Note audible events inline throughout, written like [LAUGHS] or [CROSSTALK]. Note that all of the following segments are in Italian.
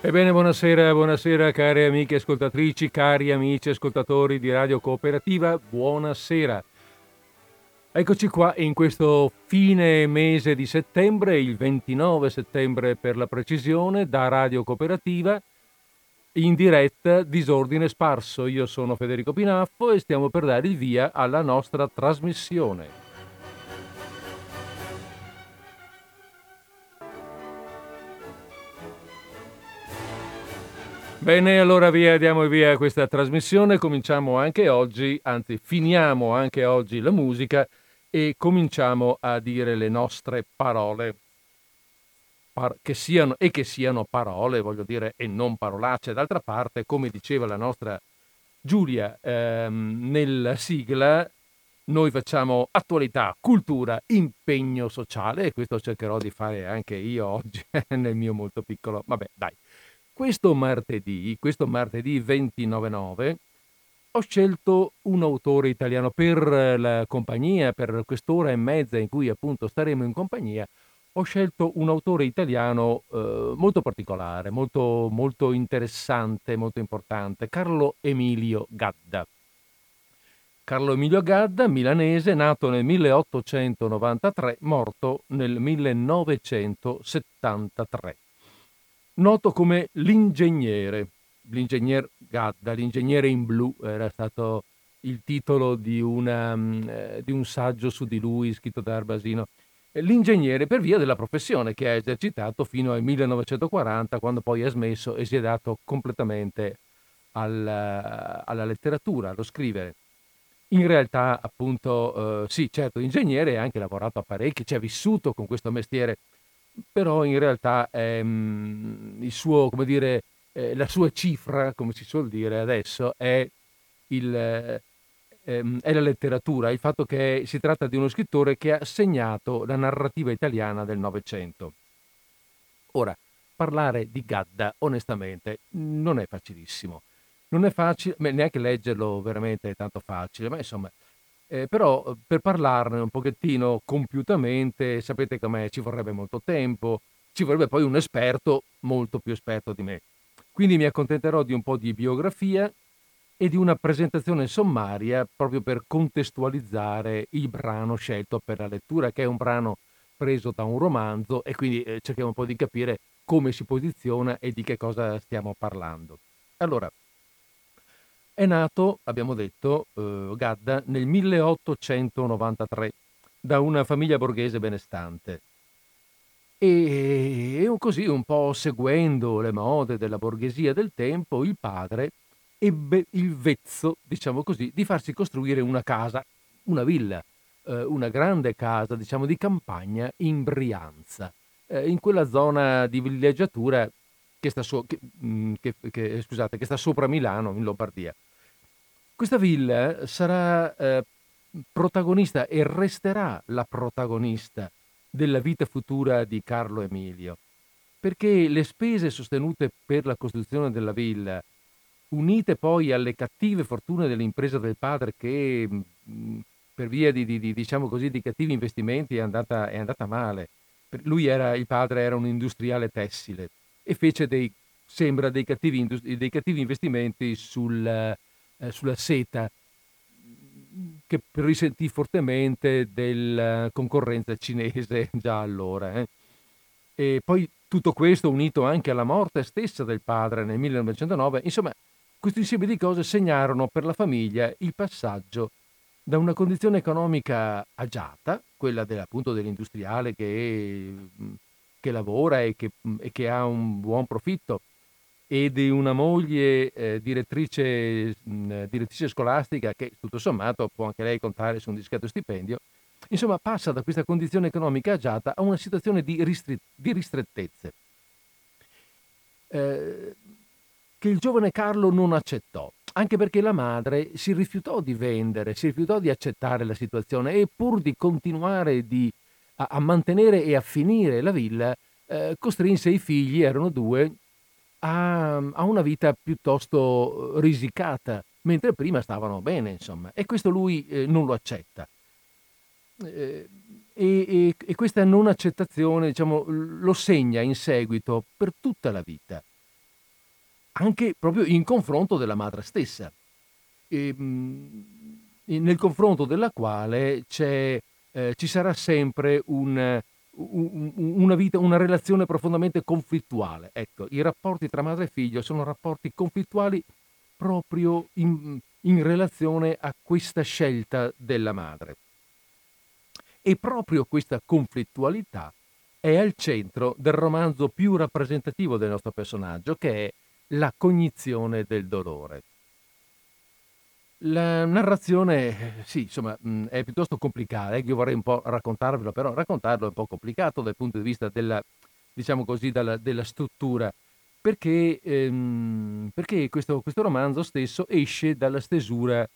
Ebbene, buonasera, buonasera cari amiche ascoltatrici, cari amici ascoltatori di Radio Cooperativa, buonasera. Eccoci qua in questo fine mese di settembre, il 29 settembre per la precisione, da Radio Cooperativa, in diretta Disordine Sparso. Io sono Federico Pinaffo e stiamo per dare il via alla nostra trasmissione. Bene, allora via, diamo via questa trasmissione, cominciamo anche oggi, anzi finiamo anche oggi la musica e cominciamo a dire le nostre parole. Par- che siano, e che siano parole, voglio dire, e non parolacce. D'altra parte, come diceva la nostra Giulia ehm, nella sigla, noi facciamo attualità, cultura, impegno sociale e questo cercherò di fare anche io oggi [LAUGHS] nel mio molto piccolo. Vabbè, dai. Questo martedì, questo martedì 29-9, ho scelto un autore italiano per la compagnia, per quest'ora e mezza in cui appunto staremo in compagnia. Ho scelto un autore italiano eh, molto particolare, molto, molto interessante, molto importante, Carlo Emilio Gadda. Carlo Emilio Gadda, milanese, nato nel 1893, morto nel 1973 noto come l'ingegnere, l'ingegner Gadda, l'ingegnere in blu era stato il titolo di, una, mm, eh, di un saggio su di lui scritto da Arbasino. L'ingegnere per via della professione che ha esercitato fino al 1940, quando poi ha smesso e si è dato completamente alla, alla letteratura, allo scrivere. In realtà, appunto, eh, sì, certo, ingegnere ha anche lavorato a parecchi, ci ha vissuto con questo mestiere però in realtà ehm, il suo, come dire, eh, la sua cifra, come si suol dire adesso, è, il, ehm, è la letteratura, il fatto che si tratta di uno scrittore che ha segnato la narrativa italiana del Novecento. Ora, parlare di Gadda, onestamente, non è facilissimo. Non è facile, neanche leggerlo veramente è tanto facile, ma insomma, eh, però eh, per parlarne un pochettino compiutamente, sapete com'è, ci vorrebbe molto tempo, ci vorrebbe poi un esperto molto più esperto di me. Quindi mi accontenterò di un po' di biografia e di una presentazione sommaria proprio per contestualizzare il brano scelto per la lettura, che è un brano preso da un romanzo e quindi eh, cerchiamo un po' di capire come si posiziona e di che cosa stiamo parlando. Allora, è nato, abbiamo detto, eh, Gadda nel 1893 da una famiglia borghese benestante. E così, un po' seguendo le mode della borghesia del tempo, il padre ebbe il vezzo, diciamo così, di farsi costruire una casa, una villa, eh, una grande casa, diciamo, di campagna in Brianza, eh, in quella zona di villeggiatura che sta, so- che, mm, che, che, scusate, che sta sopra Milano, in Lombardia. Questa villa sarà eh, protagonista e resterà la protagonista della vita futura di Carlo Emilio, perché le spese sostenute per la costruzione della villa, unite poi alle cattive fortune dell'impresa del padre che mm, per via di, di, diciamo così, di cattivi investimenti è andata, è andata male. Lui era, il padre era un industriale tessile e fece dei, sembra, dei cattivi, dei cattivi investimenti sul, eh, sulla seta che risentì fortemente della concorrenza cinese [LAUGHS] già allora. Eh. E poi tutto questo unito anche alla morte stessa del padre nel 1909, insomma, questo insieme di cose segnarono per la famiglia il passaggio da una condizione economica agiata, quella appunto dell'industriale che, che lavora e che, e che, ha un buon profitto, e di una moglie eh, direttrice, mh, direttrice scolastica che tutto sommato può anche lei contare su un discreto stipendio, insomma passa da questa condizione economica agiata a una situazione di, ristri- di ristrettezze. Eh, che il giovane Carlo non accettò, anche perché la madre si rifiutò di vendere, si rifiutò di accettare la situazione e pur di continuare di, a, a, mantenere e a finire la villa, eh, costrinse i figli, erano due, a, a una vita piuttosto eh, risicata, mentre prima stavano bene, insomma. E questo lui eh, non lo accetta. Eh, e, e, questa non accettazione, diciamo, lo segna in seguito per tutta la vita. anche proprio in confronto della madre stessa, e, mh, nel confronto della quale eh, ci sarà sempre un, una, vita, una relazione profondamente conflittuale. Ecco, i rapporti tra madre e figlio sono rapporti conflittuali proprio in, in relazione a questa scelta della madre. E proprio questa conflittualità è al centro del romanzo più rappresentativo del nostro personaggio, che è la cognizione del dolore. La narrazione, sì, insomma, è piuttosto complicata, eh, io vorrei un po' raccontarvelo, però raccontarlo è un po' complicato dal punto di vista della, diciamo così, della, della struttura, perché, ehm, perché questo, questo romanzo stesso esce dalla stesura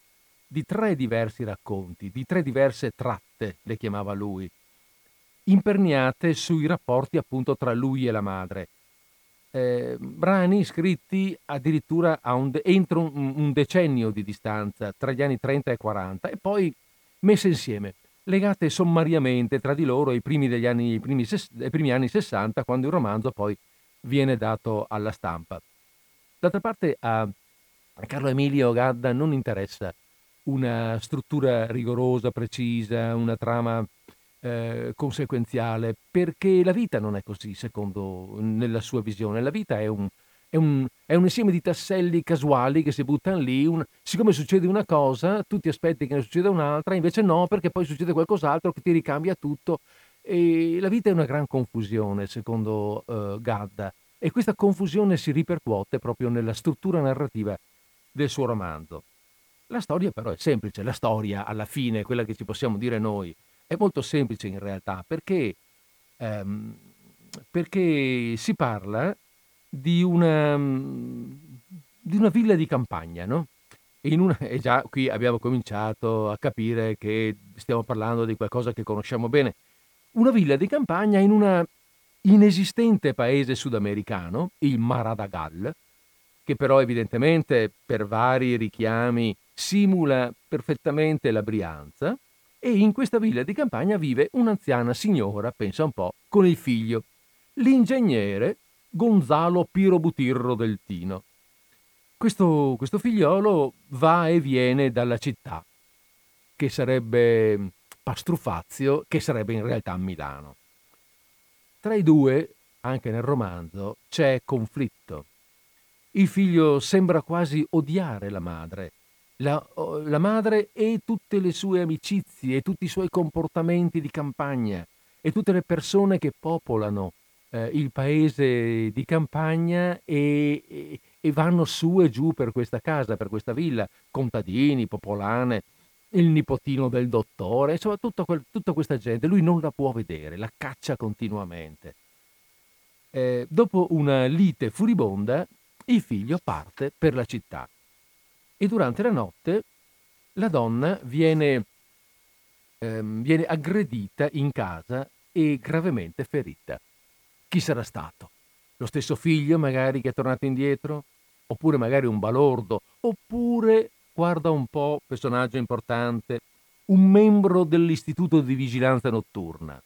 di tre diversi racconti, di tre diverse tratte, le chiamava lui, imperniate sui rapporti appunto tra lui e la madre. Eh, brani scritti addirittura un de- entro un, un, decennio di distanza tra gli anni 30 e 40 e poi messe insieme, legate sommariamente tra di loro ai primi, degli anni, primi, ses- primi anni 60 quando il romanzo poi viene dato alla stampa. D'altra parte a Carlo Emilio Gadda non interessa una struttura rigorosa, precisa, una trama eh, conseguenziale, perché la vita non è così, secondo nella sua visione. La vita è un, è un, è un insieme di tasselli casuali che si buttano lì. Un, siccome succede una cosa, tu ti aspetti che ne succeda un'altra, invece no, perché poi succede qualcos'altro che ti ricambia tutto. E la vita è una gran confusione, secondo uh, Gadda, e questa confusione si ripercuote proprio nella struttura narrativa del suo romanzo. La storia però è semplice, la storia alla fine, quella che ci possiamo dire noi, è molto semplice in realtà perché, ehm, perché si parla di una, di una, villa di campagna, no? Una, e già qui abbiamo cominciato a capire che stiamo parlando di qualcosa che conosciamo bene. Una villa di campagna in un inesistente paese sudamericano, il Maradagal, che però evidentemente per vari richiami simula perfettamente la Brianza, e in questa villa di campagna vive un'anziana signora, pensa un po', con il figlio, l'ingegnere Gonzalo Pirobutirro del Tino. Questo, questo figliolo va e viene dalla città, che sarebbe Pastrufazio, che sarebbe in realtà Milano. Tra i due, anche nel romanzo, c'è conflitto. Il figlio sembra quasi odiare la madre la, la madre e tutte le sue amicizie e tutti i suoi comportamenti di campagna e tutte le persone che popolano eh, il paese di campagna e, e, e, vanno su e giù per questa casa, per questa villa, contadini, popolane, il nipotino del dottore, insomma tutta, quel, tutta questa gente. Lui non la può vedere, la caccia continuamente. Eh, dopo una lite furibonda, il figlio parte per la città e durante la notte la donna viene, ehm, viene aggredita in casa e gravemente ferita. Chi sarà stato? Lo stesso figlio magari che è tornato indietro? Oppure magari un balordo? Oppure, guarda un po', personaggio importante, un membro dell'istituto di vigilanza notturna?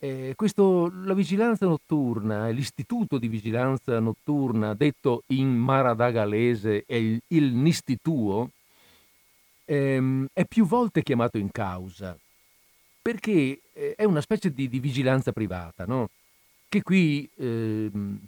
Eh, questo, la vigilanza notturna, l'istituto di vigilanza notturna, detto in maradagalese il, il Nistituo, ehm, è più volte chiamato in causa perché eh, è una specie di, di vigilanza privata, no? che qui ehm,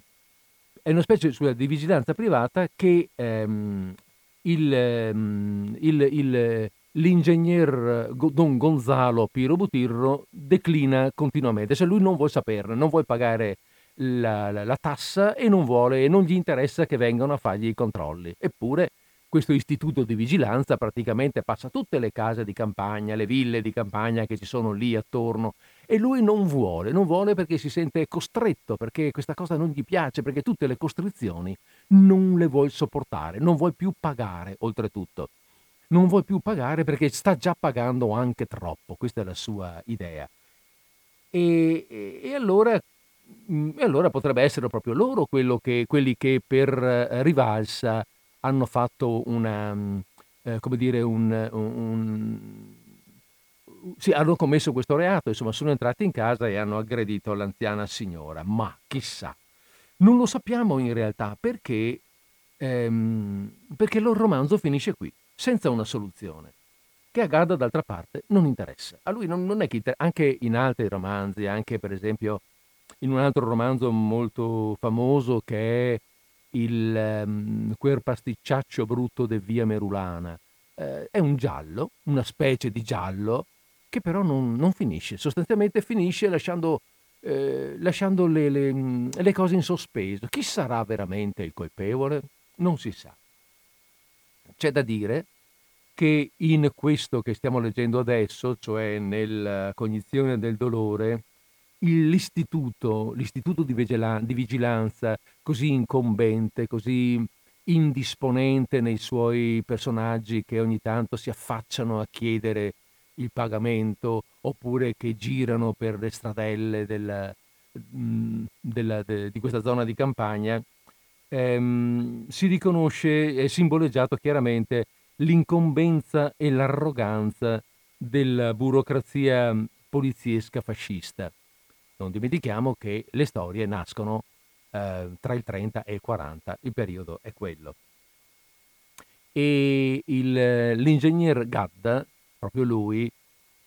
è una specie scusa, di vigilanza privata che ehm, il, ehm, il, il l'ingegner Don Gonzalo Piro Butirro declina continuamente, cioè lui non vuole saperne, non vuole pagare la, la, la tassa e non vuole e non gli interessa che vengano a fargli i controlli. Eppure questo istituto di vigilanza praticamente passa tutte le case di campagna, le ville di campagna che ci sono lì attorno e lui non vuole, non vuole perché si sente costretto, perché questa cosa non gli piace, perché tutte le costrizioni non le vuole sopportare, non vuole più pagare oltretutto non vuoi più pagare perché sta già pagando anche troppo, questa è la sua idea. E, e, allora, mm, e allora, potrebbe essere proprio loro che, quelli che per eh, rivalsa hanno fatto una, mm, eh, come dire, un, un, sì, hanno commesso questo reato, insomma, sono entrati in casa e hanno aggredito l'anziana signora. Ma chissà, non lo sappiamo in realtà perché ehm, perché il romanzo finisce qui, senza una soluzione, che a Gadda d'altra parte non interessa. A lui non, non è che inter- anche in altri romanzi, anche per esempio in un altro romanzo molto famoso che è il um, Quer pasticciaccio brutto de via Merulana, eh, è un giallo, una specie di giallo, che però non, non finisce, sostanzialmente finisce lasciando eh, lasciando le, le, le, cose in sospeso. Chi sarà veramente il colpevole? Non si sa. C'è da dire che in questo che stiamo leggendo adesso, cioè nella cognizione del dolore, l'istituto, l'istituto di, vigila- di vigilanza così incombente, così indisponente nei suoi personaggi che ogni tanto si affacciano a chiedere il pagamento oppure che girano per le stradelle della, mm, della, de, di questa zona di campagna, ehm, si riconosce, è simboleggiato chiaramente l'incombenza e l'arroganza della burocrazia poliziesca fascista. Non dimentichiamo che le storie nascono eh, tra il 30 e il 40, il periodo è quello. E il, l'ingegner Gadda, proprio lui,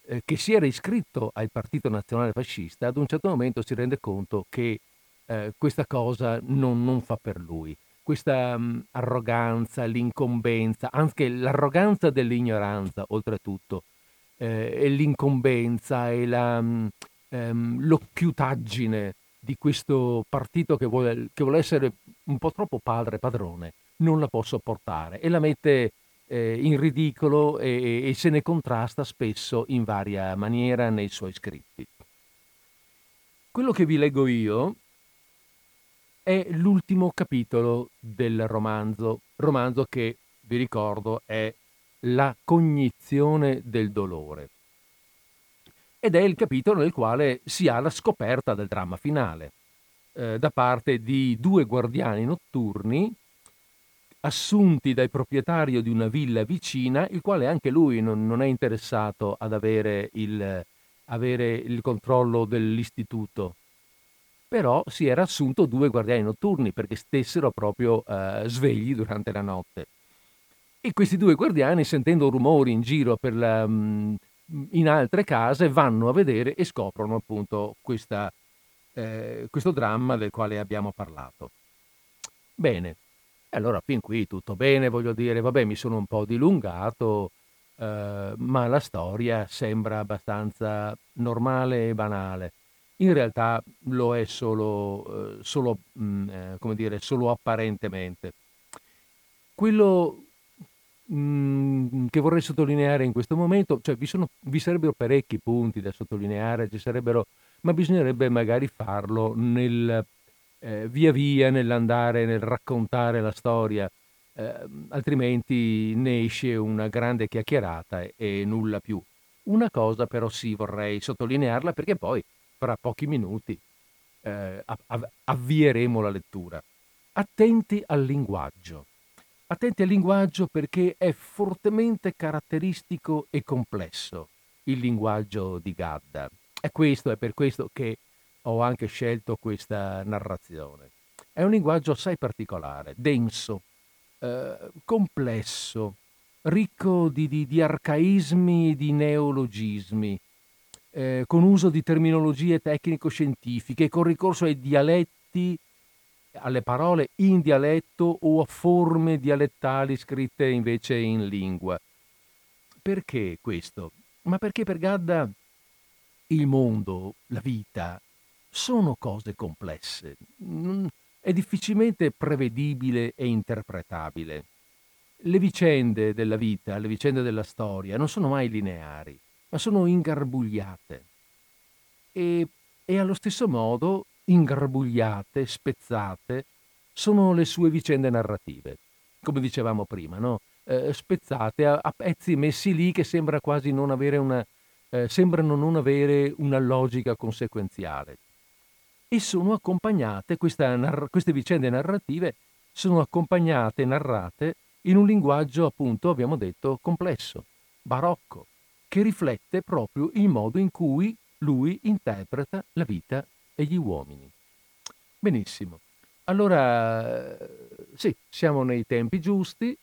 eh, che si era iscritto al Partito Nazionale Fascista, ad un certo momento si rende conto che eh, questa cosa non, non, fa per lui. Questa mh, mm, arroganza, l'incombenza, anche l'arroganza dell'ignoranza, oltretutto, eh, e l'incombenza e la, mh, mm, ehm, l'occhiutaggine di questo partito che vuole, che vuole essere un po' troppo padre padrone, non la può sopportare e la mette eh, in ridicolo e, e se ne contrasta spesso in varia maniera nei suoi scritti. Quello che vi leggo io è l'ultimo capitolo del romanzo, romanzo che, vi ricordo, è La cognizione del dolore. Ed è il capitolo nel quale si ha la scoperta del dramma finale, eh, da parte di due guardiani notturni assunti dal proprietario di una villa vicina, il quale anche lui non, non è interessato ad avere il, avere il controllo dell'istituto. Però si era assunto due guardiani notturni perché stessero proprio eh, svegli durante la notte. E questi due guardiani, sentendo rumori in giro la, mm, in altre case, vanno a vedere e scoprono appunto questa, eh, questo dramma del quale abbiamo parlato. Bene, allora fin qui tutto bene, voglio dire, vabbè, mi sono un po' dilungato, eh, ma la storia sembra abbastanza normale e banale. In realtà lo è solo, eh, solo, mm, eh, come dire, solo apparentemente. Quello mm, che vorrei sottolineare in questo momento, cioè vi, sono, vi sarebbero parecchi punti da sottolineare, ma bisognerebbe magari farlo nel eh, via via nell'andare, nel raccontare la storia, eh, altrimenti ne esce una grande chiacchierata e, e nulla più. Una cosa però sì vorrei sottolinearla perché poi fra pochi minuti eh, avvieremo la lettura. Attenti al linguaggio. Attenti al linguaggio perché è fortemente caratteristico e complesso il linguaggio di Gadda. È questo, è per questo che ho anche scelto questa narrazione. È un linguaggio assai particolare, denso, eh, complesso, ricco di, di, di, arcaismi e di neologismi, eh, con uso di terminologie tecnico-scientifiche, con ricorso ai dialetti, alle parole in dialetto o a forme dialettali scritte invece in lingua. Perché questo? Ma perché per Gadda il mondo, la vita, sono cose complesse, è difficilmente prevedibile e interpretabile. Le vicende della vita, le vicende della storia non sono mai lineari, ma sono ingarbugliate. E, e allo stesso modo, ingarbugliate, spezzate, sono le sue vicende narrative, come dicevamo prima, no? eh, spezzate a, a, pezzi messi lì che sembra quasi non avere una, eh, sembrano non avere una logica conseguenziale e sono accompagnate, questa, queste vicende narrative sono accompagnate narrate in un linguaggio, appunto, abbiamo detto, complesso, barocco, che riflette proprio il modo in cui lui interpreta la vita e gli uomini. Benissimo. Allora, sì, siamo nei tempi giusti,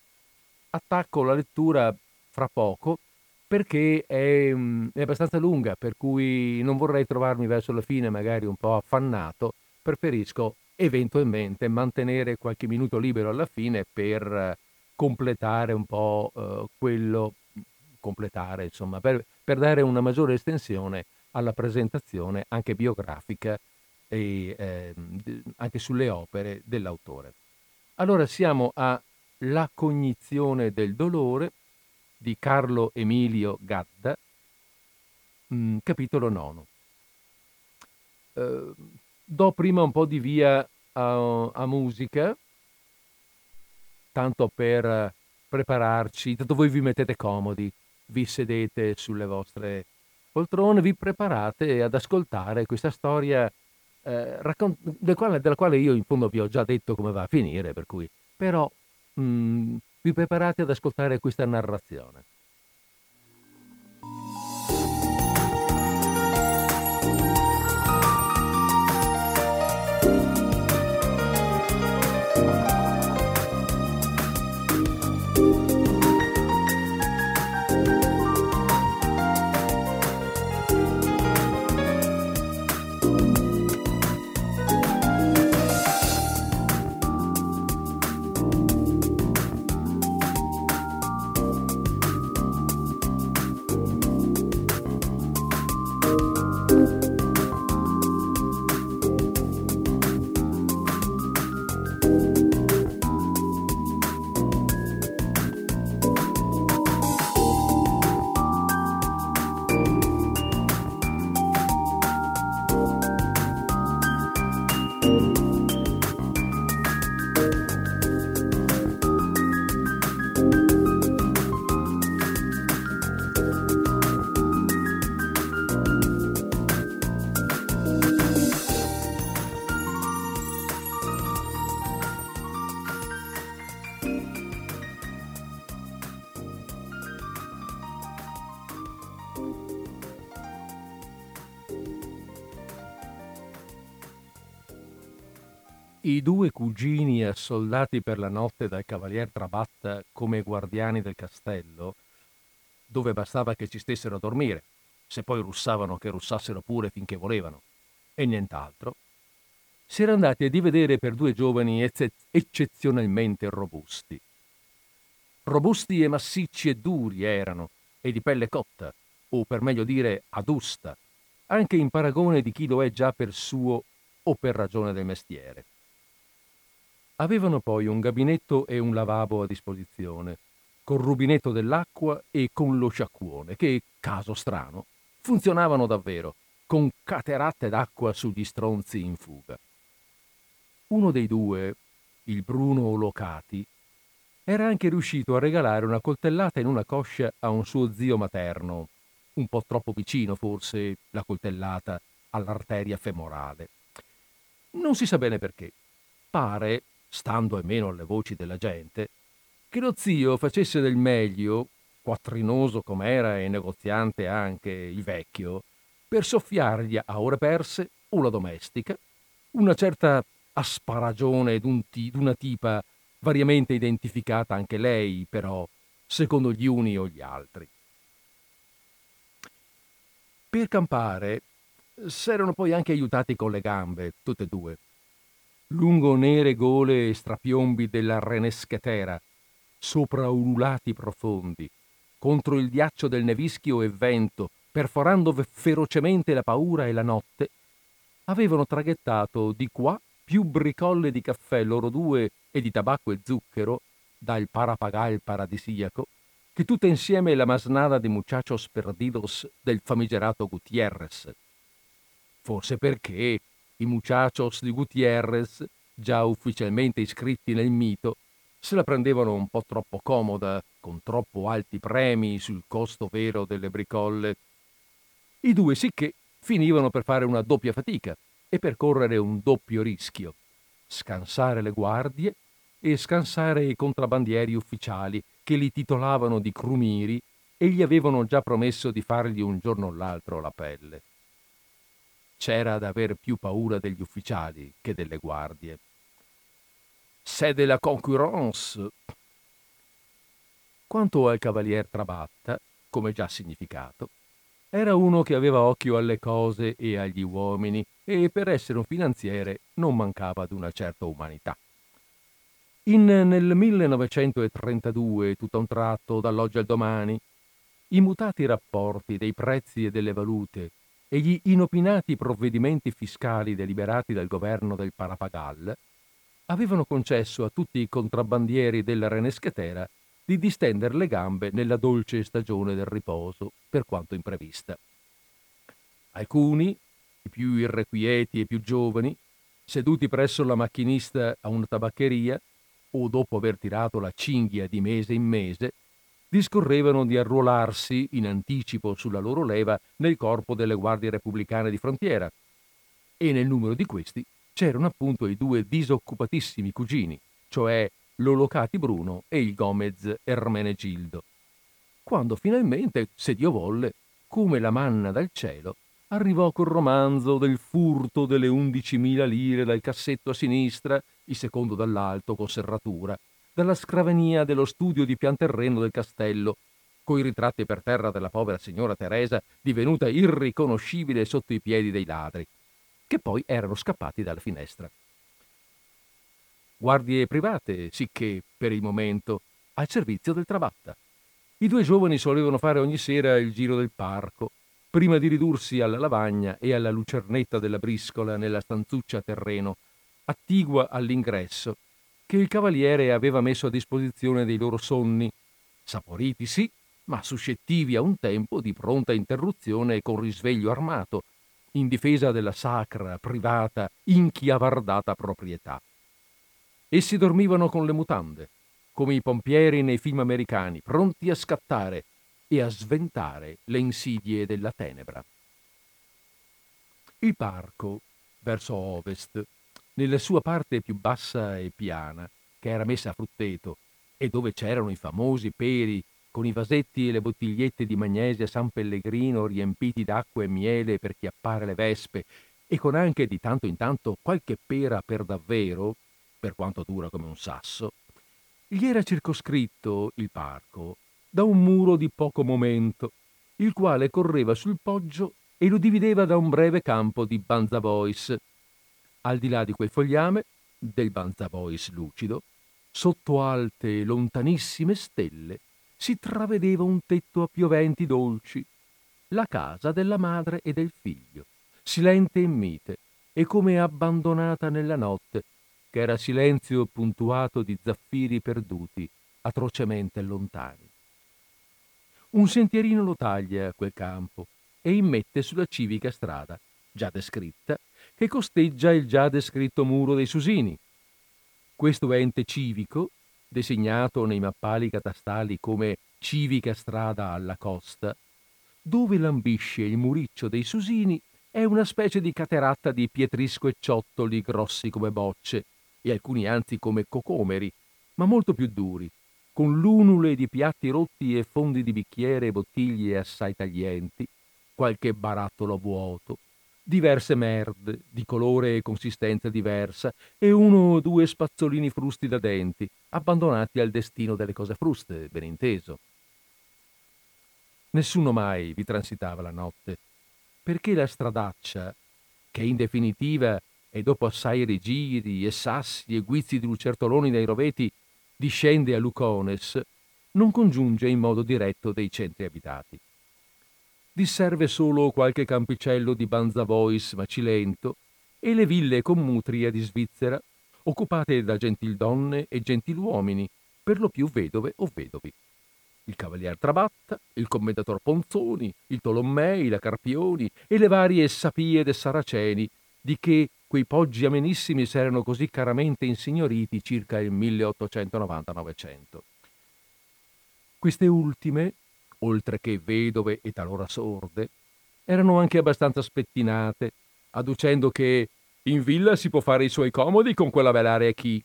attacco la lettura fra poco perché è, mm, è, abbastanza lunga, per cui non vorrei trovarmi verso la fine magari un po' affannato, preferisco eventualmente mantenere qualche minuto libero alla fine per completare un po' eh, quello, completare insomma, per, per, dare una maggiore estensione alla presentazione anche biografica e eh, anche sulle opere dell'autore. Allora siamo a La cognizione del dolore di Carlo Emilio Gadda, mh, mm, capitolo 9. Eh, do prima un po' di via a, a musica, tanto per prepararci, tanto voi vi mettete comodi, vi sedete sulle vostre poltrone, vi preparate ad ascoltare questa storia eh, raccont- del quale, della quale io in fondo vi ho già detto come va a finire, per cui però mh, mm, vi preparate ad ascoltare questa narrazione. Due cugini assoldati per la notte dal cavalier Trabatta come guardiani del castello, dove bastava che ci stessero a dormire, se poi russavano che russassero pure finché volevano, e nient'altro, si era andati a divedere per due giovani ecce- eccezionalmente robusti. Robusti e massicci e duri erano, e di pelle cotta, o per meglio dire adusta, anche in paragone di chi lo è già per suo o per ragione del mestiere. Avevano poi un gabinetto e un lavabo a disposizione, col rubinetto dell'acqua e con lo sciacquone, che, caso strano, funzionavano davvero, con cateratte d'acqua sugli stronzi in fuga. Uno dei due, il Bruno Olocati, era anche riuscito a regalare una coltellata in una coscia a un suo zio materno, un po' troppo vicino forse la coltellata all'arteria femorale. Non si sa bene perché. Pare stando almeno alle voci della gente, che lo zio facesse del meglio, quattrinoso com'era e negoziante anche il vecchio, per soffiargli a ore perse una domestica, una certa asparagione d'una tipa variamente identificata anche lei, però, secondo gli uni o gli altri. Per campare s'erano poi anche aiutati con le gambe, tutte e due, lungo nere gole e strapiombi della reneschetera, sopra ululati profondi, contro il ghiaccio del nevischio e vento, perforando ferocemente la paura e la notte, avevano traghettato di qua più bricolle di caffè loro due e di tabacco e zucchero, dal parapagal paradisiaco, che tutta insieme la masnada di muchachos perdidos del famigerato Gutierrez. Forse perché i muchachos di Gutierrez, già ufficialmente iscritti nel mito, se la prendevano un po' troppo comoda, con troppo alti premi sul costo vero delle bricolle. I due sicché finivano per fare una doppia fatica e per correre un doppio rischio, scansare le guardie e scansare i contrabbandieri ufficiali che li titolavano di crumiri e gli avevano già promesso di fargli un giorno o l'altro la pelle c'era da aver più paura degli ufficiali che delle guardie. c'est de la concurrence. Quanto al cavalier Trabatta, come già significato, era uno che aveva occhio alle cose e agli uomini e per essere un finanziere non mancava d'una certa umanità. In, nel 1932, tutto a un tratto, dall'oggi al domani, i mutati rapporti dei prezzi e delle valute e gli inopinati provvedimenti fiscali deliberati dal governo del Parapagal avevano concesso a tutti i contrabbandieri della Reneschetera di distendere le gambe nella dolce stagione del riposo, per quanto imprevista. Alcuni, i più irrequieti e più giovani, seduti presso la macchinista a una tabaccheria, o dopo aver tirato la cinghia di mese in mese, discorrevano di arruolarsi in anticipo sulla loro leva nel corpo delle guardie repubblicane di frontiera, e nel numero di questi c'erano appunto i due disoccupatissimi cugini, cioè l'Olocati Bruno e il Gomez Ermenegildo. Quando finalmente, se Dio volle, come la manna dal cielo, arrivò col romanzo del furto delle undicimila lire dal cassetto a sinistra, il secondo dall'alto con serratura, dalla scravenia dello studio di pian terreno del castello, coi ritratti per terra della povera signora Teresa, divenuta irriconoscibile sotto i piedi dei ladri, che poi erano scappati dalla finestra guardie private, sicché, per il momento, al servizio del Travatta. I due giovani solevano fare ogni sera il giro del parco, prima di ridursi alla lavagna e alla lucernetta della briscola nella stanzuccia a terreno, attigua all'ingresso, che il cavaliere aveva messo a disposizione dei loro sonni, saporiti sì, ma suscettivi a un tempo di pronta interruzione con risveglio armato, in difesa della sacra, privata, inchiavardata proprietà. Essi dormivano con le mutande, come i pompieri nei film americani, pronti a scattare e a sventare le insidie della tenebra. Il parco, verso ovest, nella sua parte più bassa e piana, che era messa a frutteto, e dove c'erano i famosi peri con i vasetti e le bottigliette di magnesia San Pellegrino riempiti d'acqua e miele per chiappare le vespe, e con anche di tanto in tanto qualche pera per davvero, per quanto dura come un sasso, gli era circoscritto il parco da un muro di poco momento, il quale correva sul poggio e lo divideva da un breve campo di banzavois. Al di là di quel fogliame, del banzavois lucido, sotto alte e lontanissime stelle, si travedeva un tetto a pioventi dolci, la casa della madre e del figlio, silente e mite, e come abbandonata nella notte, che era silenzio puntuato di zaffiri perduti, atrocemente lontani. Un sentierino lo taglia quel campo e immette sulla civica strada, già descritta, che costeggia il già descritto muro dei Susini. Questo ente civico, designato nei mappali catastali come civica strada alla costa, dove lambisce il muriccio dei Susini, è una specie di cateratta di pietrisco e ciottoli grossi come bocce, e alcuni anzi come cocomeri, ma molto più duri, con lunule di piatti rotti e fondi di bicchiere e bottiglie assai taglienti, qualche barattolo vuoto, diverse merde di colore e consistenza diversa e uno o due spazzolini frusti da denti, abbandonati al destino delle cose fruste, ben inteso. Nessuno mai vi transitava la notte, perché la stradaccia, che in definitiva e dopo assai rigiri e sassi e guizzi di lucertoloni dai roveti discende a Lucones, non congiunge in modo diretto dei centri abitati. Disserve solo qualche campicello di Banzavois macilento e le ville con mutria di Svizzera, occupate da gentildonne e gentiluomini, per lo più vedove o vedovi. Il cavalier Trabatta, il commendator Ponzoni, il Tolommei, la Carpioni e le varie sapie de Saraceni, di che quei poggi amenissimi s'erano così caramente insignoriti circa il 1890-900. Queste ultime, oltre che vedove e talora sorde, erano anche abbastanza spettinate, adducendo che in villa si può fare i suoi comodi con quella velare chi,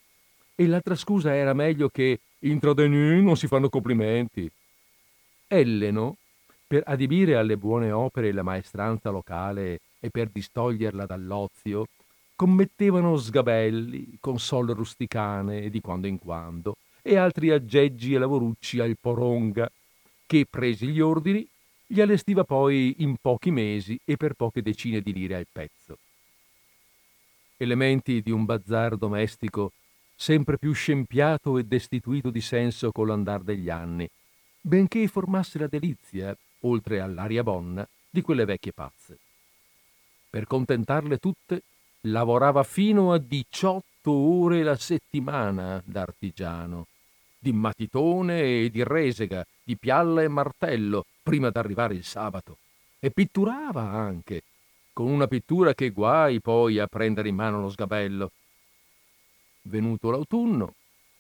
e l'altra scusa era meglio che in Trodenu non si fanno complimenti. Elleno, per adibire alle buone opere la maestranza locale e per distoglierla dall'ozio, commettevano sgabelli, console rusticane di quando in quando e altri aggeggi e lavorucci al poronga, che, presi gli ordini, li allestiva poi in pochi mesi e per poche decine di lire al pezzo. Elementi di un bazar domestico sempre più scempiato e destituito di senso con l'andar degli anni, benché formasse la delizia, oltre all'aria bonna, di quelle vecchie pazze. Per contentarle tutte, lavorava fino a 18 ore la settimana d'artigiano, di matitone e di resega, di pialla e martello, prima d'arrivare il sabato. E pitturava anche, con una pittura che guai poi a prendere in mano lo sgabello. Venuto l'autunno,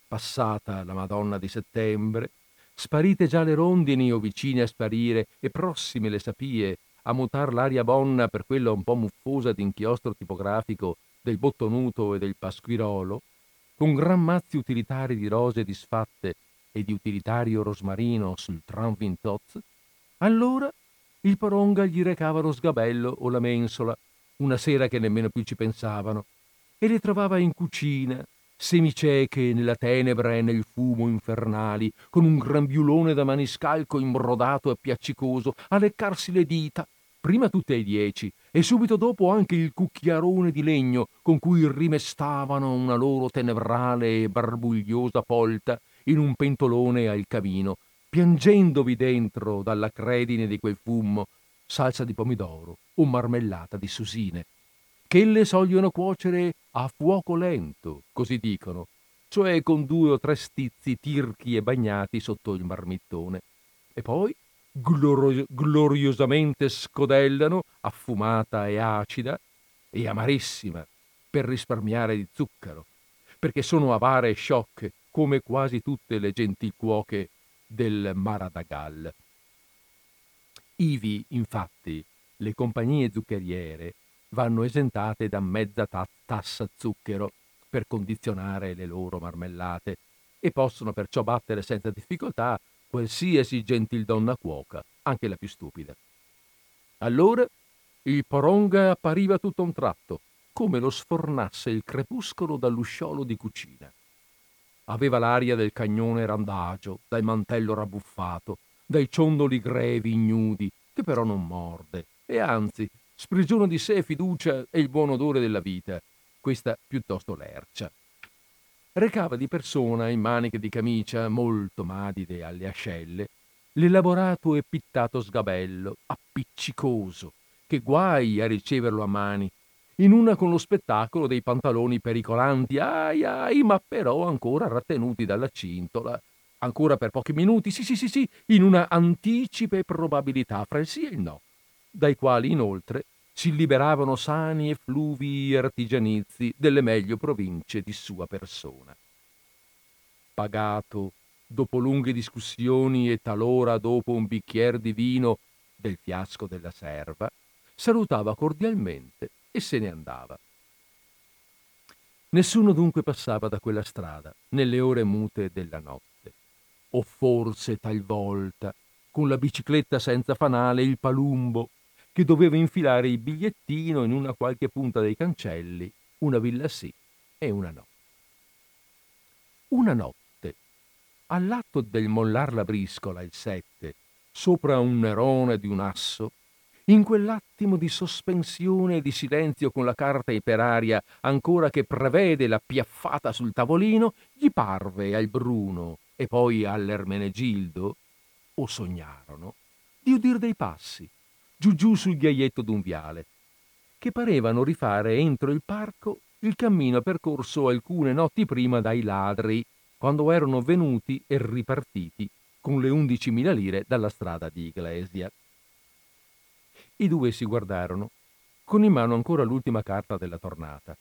passata la Madonna di settembre, sparite già le rondini o vicine a sparire e prossime le sapie a mutar l'aria bonna per quella un po' muffosa d'inchiostro tipografico del bottonuto e del pasquirolo, con gran mazzi utilitari di rose disfatte e di utilitario rosmarino sul Tranvintoz, allora il Poronga gli recava lo sgabello o la mensola, una sera che nemmeno più ci pensavano, e le trovava in cucina, semicieche nella tenebra e nel fumo infernali, con un grambiulone da maniscalco imbrodato e piaccicoso, a leccarsi le dita, prima tutte ai dieci, e subito dopo anche il cucchiarone di legno con cui rimestavano una loro tenebrale e barbugliosa polta in un pentolone al camino, piangendovi dentro dalla credine di quel fumo salsa di pomidoro o marmellata di susine che le sogliono cuocere a fuoco lento, così dicono, cioè con due o tre stizzi tirchi e bagnati sotto il marmittone. E poi gloro- gloriosamente scodellano, affumata e acida e amarissima, per risparmiare di zucchero, perché sono avare e sciocche, come quasi tutte le genticuoche del Maradagal. Ivi, infatti, le compagnie zuccheriere vanno esentate da mezza ta- tassa zucchero per condizionare le loro marmellate e possono perciò battere senza difficoltà qualsiasi gentildonna cuoca, anche la più stupida. Allora il poronga appariva tutto un tratto, come lo sfornasse il crepuscolo dall'usciolo di cucina. Aveva l'aria del cagnone randagio, dal mantello rabbuffato, dai ciondoli grevi ignudi, che però non morde, e anzi sprigiona di sé fiducia e il buon odore della vita, questa piuttosto lercia. Recava di persona, in maniche di camicia molto madide alle ascelle, l'elaborato e pittato sgabello, appiccicoso, che guai a riceverlo a mani, in una con lo spettacolo dei pantaloni pericolanti, ai ai, ma però ancora rattenuti dalla cintola, ancora per pochi minuti, sì sì sì sì, in una anticipe probabilità fra il sì e il no dai quali inoltre si liberavano sani e fluvi artigianizi delle meglio province di sua persona. Pagato, dopo lunghe discussioni e talora dopo un bicchier di vino del fiasco della serva, salutava cordialmente e se ne andava. Nessuno dunque passava da quella strada nelle ore mute della notte, o forse talvolta, con la bicicletta senza fanale il palumbo, che doveva infilare il bigliettino in una qualche punta dei cancelli, una villa sì e una no. Una notte, all'atto del mollar la briscola il sette, sopra un nerone di un asso, in quell'attimo di sospensione e di silenzio con la carta iperaria ancora che prevede la piaffata sul tavolino, gli parve al Bruno e poi all'Ermenegildo, o sognarono, di udir dei passi giù giù sul ghiaietto d'un viale, che parevano rifare entro il parco il cammino percorso alcune notti prima dai ladri, quando erano venuti e ripartiti con le undicimila lire dalla strada di Iglesia. I due si guardarono, con in mano ancora l'ultima carta della tornata.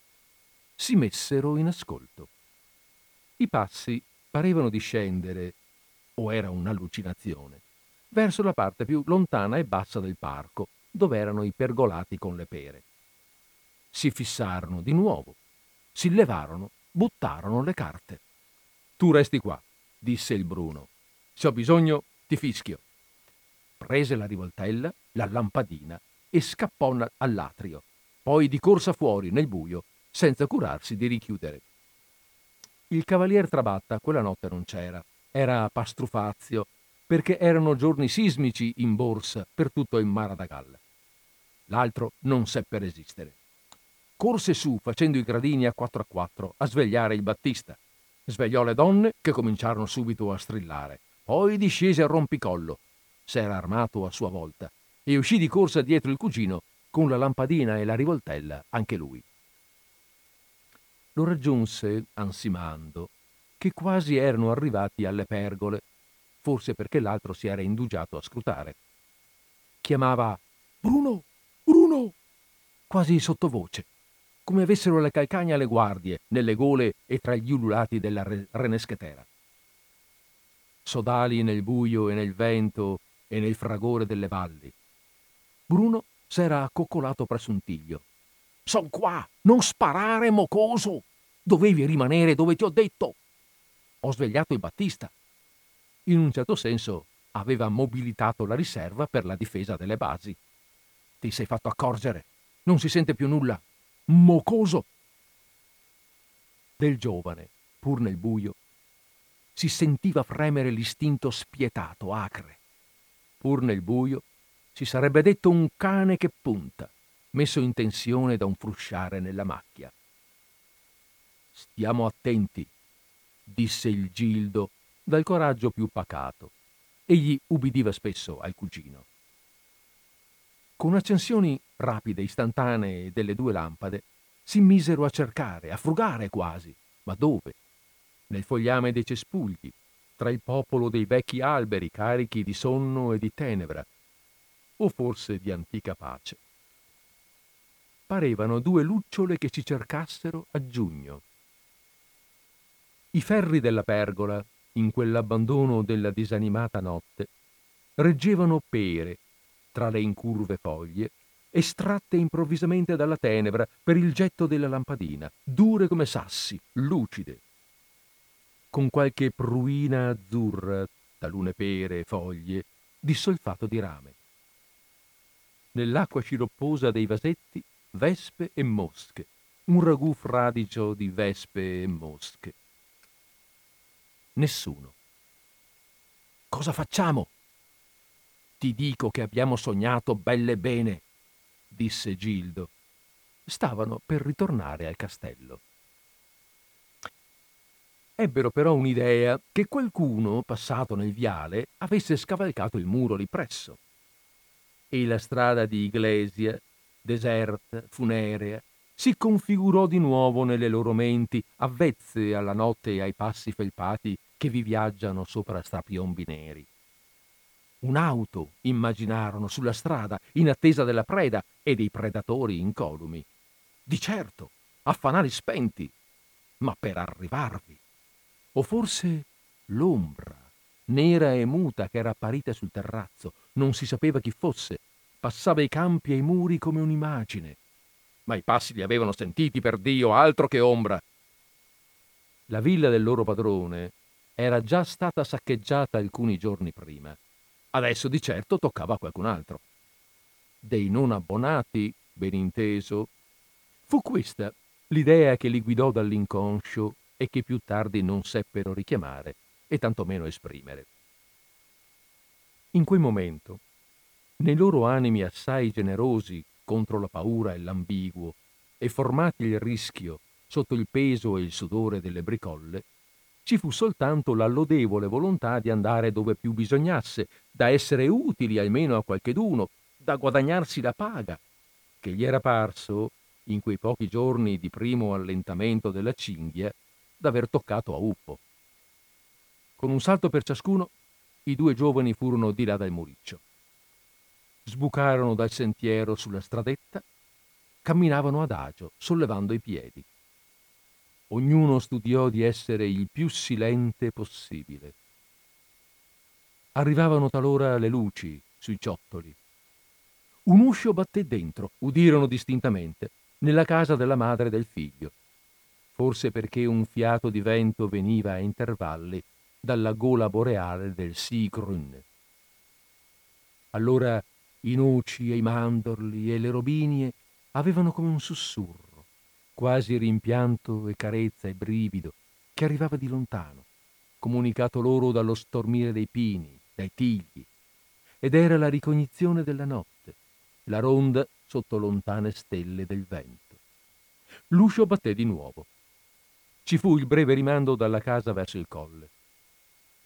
Si messero in ascolto. I passi parevano discendere, o era un'allucinazione, verso la parte più lontana e bassa del parco, dove erano i pergolati con le pere. Si fissarono di nuovo, si levarono, buttarono le carte. Tu resti qua, disse il Bruno. Se ho bisogno, ti fischio. Prese la rivoltella, la lampadina e scappò all'atrio. Poi di corsa fuori, nel buio, senza curarsi di richiudere. Il cavalier Trabatta quella notte non c'era, era Pastrufazio, perché erano giorni sismici in borsa per tutto il Maradagal. L'altro non seppe resistere. Corse su facendo i gradini a quattro a quattro a svegliare il Battista. Svegliò le donne che cominciarono subito a strillare. Poi discese a rompicollo. S'era armato a sua volta e uscì di corsa dietro il cugino con la lampadina e la rivoltella anche lui. Lo raggiunse ansimando che quasi erano arrivati alle pergole, forse perché l'altro si era indugiato a scrutare. Chiamava Bruno, Bruno, quasi sottovoce, come avessero le calcagna alle guardie, nelle gole e tra gli ululati della re- reneschetera. Sodali nel buio e nel vento e nel fragore delle valli. Bruno s'era accoccolato presso un tiglio. Son qua, non sparare, mocoso! Dovevi rimanere dove ti ho detto! Ho svegliato il Battista. In un certo senso aveva mobilitato la riserva per la difesa delle basi. Ti sei fatto accorgere. Non si sente più nulla. Mocoso. Del giovane, pur nel buio, si sentiva fremere l'istinto spietato, acre. Pur nel buio, si sarebbe detto un cane che punta, messo in tensione da un frusciare nella macchia. Stiamo attenti, disse il Gildo dal coraggio più pacato. Egli ubbidiva spesso al cugino. Con accensioni rapide, istantanee delle due lampade, si misero a cercare, a frugare quasi. Ma dove? Nel fogliame dei cespugli, tra il popolo dei vecchi alberi carichi di sonno e di tenebra, o forse di antica pace. Parevano due lucciole che ci cercassero a giugno. I ferri della pergola, in quell'abbandono della disanimata notte, reggevano pere tra le incurve foglie, estratte improvvisamente dalla tenebra per il getto della lampadina, dure come sassi, lucide, con qualche pruina azzurra, talune pere e foglie, di solfato di rame. Nell'acqua sciropposa dei vasetti, vespe e mosche, un ragù fradicio di vespe e mosche. Nessuno. Cosa facciamo? Ti dico che abbiamo sognato belle bene, disse Gildo. Stavano per ritornare al castello. Ebbero però un'idea che qualcuno, passato nel viale, avesse scavalcato il muro lì presso. E la strada di Iglesia, deserta, funerea, si configurò di nuovo nelle loro menti, avvezze alla notte e ai passi felpati che vi viaggiano sopra strapiombi neri. Un'auto immaginarono sulla strada in attesa della preda e dei predatori incolumi. Di certo, a fanali spenti, ma per arrivarvi. O forse l'ombra, nera e muta che era apparita sul terrazzo, non si sapeva chi fosse, passava i campi e i muri come un'immagine. Ma i passi li avevano sentiti per Dio, altro che ombra. La villa del loro padrone era già stata saccheggiata alcuni giorni prima. Adesso di certo toccava a qualcun altro. Dei non abbonati, ben inteso. Fu questa l'idea che li guidò dall'inconscio e che più tardi non seppero richiamare e tantomeno esprimere. In quel momento, nei loro animi assai generosi contro la paura e l'ambiguo, e formati il rischio sotto il peso e il sudore delle bricolle, ci fu soltanto la lodevole volontà di andare dove più bisognasse, da essere utili almeno a qualcheduno, da guadagnarsi la paga, che gli era parso, in quei pochi giorni di primo allentamento della cinghia, d'aver toccato a Uppo. Con un salto per ciascuno, i due giovani furono di là dal muriccio. Sbucarono dal sentiero sulla stradetta, camminavano adagio, sollevando i piedi. Ognuno studiò di essere il più silente possibile. Arrivavano talora le luci sui ciottoli. Un uscio batté dentro, udirono distintamente, nella casa della madre del figlio, forse perché un fiato di vento veniva a intervalli dalla gola boreale del Sigrun. Allora i noci e i mandorli e le robinie avevano come un sussurro quasi rimpianto e carezza e brivido, che arrivava di lontano, comunicato loro dallo stormire dei pini, dai tigli, ed era la ricognizione della notte, la ronda sotto lontane stelle del vento. L'uscio batté di nuovo. Ci fu il breve rimando dalla casa verso il colle.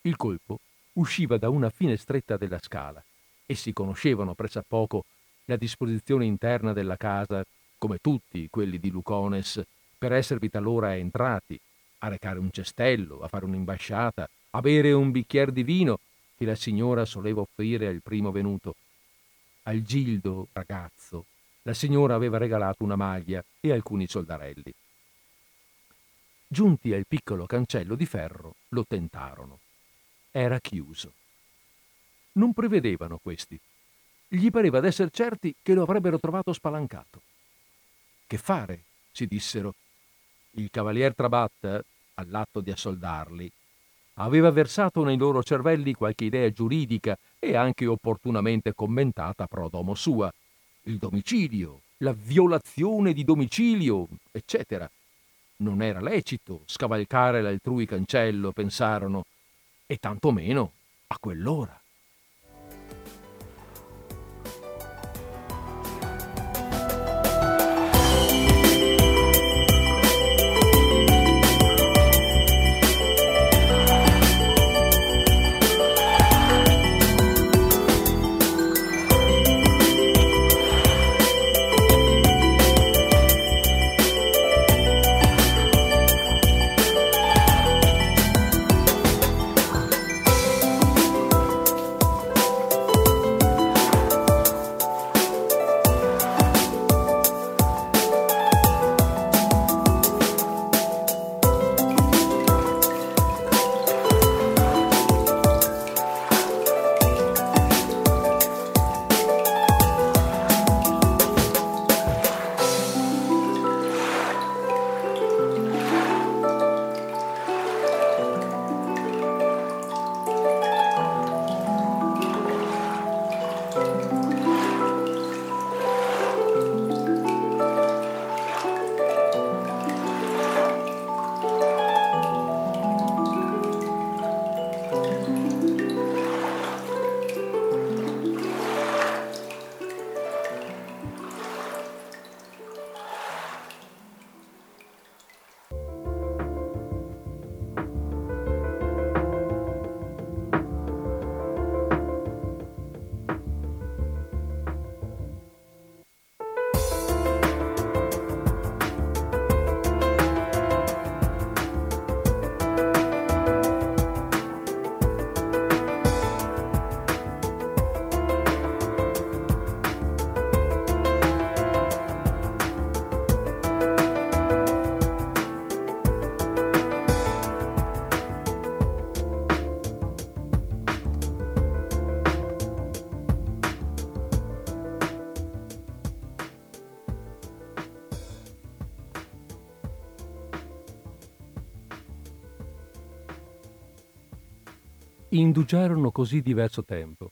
Il colpo usciva da una finestretta della scala e si conoscevano pressappoco la disposizione interna della casa, come tutti quelli di Lucones, per esservi talora entrati, a recare un cestello, a fare un'imbasciata, a bere un bicchier di vino che la signora soleva offrire al primo venuto. Al gildo ragazzo la signora aveva regalato una maglia e alcuni soldarelli. Giunti al piccolo cancello di ferro, lo tentarono. Era chiuso. Non prevedevano questi. Gli pareva d'essere certi che lo avrebbero trovato spalancato. Che fare? si dissero. Il cavalier Trabatta, all'atto di assoldarli, aveva versato nei loro cervelli qualche idea giuridica e anche opportunamente commentata pro domo sua. Il domicilio, la violazione di domicilio, eccetera. Non era lecito scavalcare l'altrui cancello, pensarono, e tantomeno a quell'ora. Indugiarono così diverso tempo,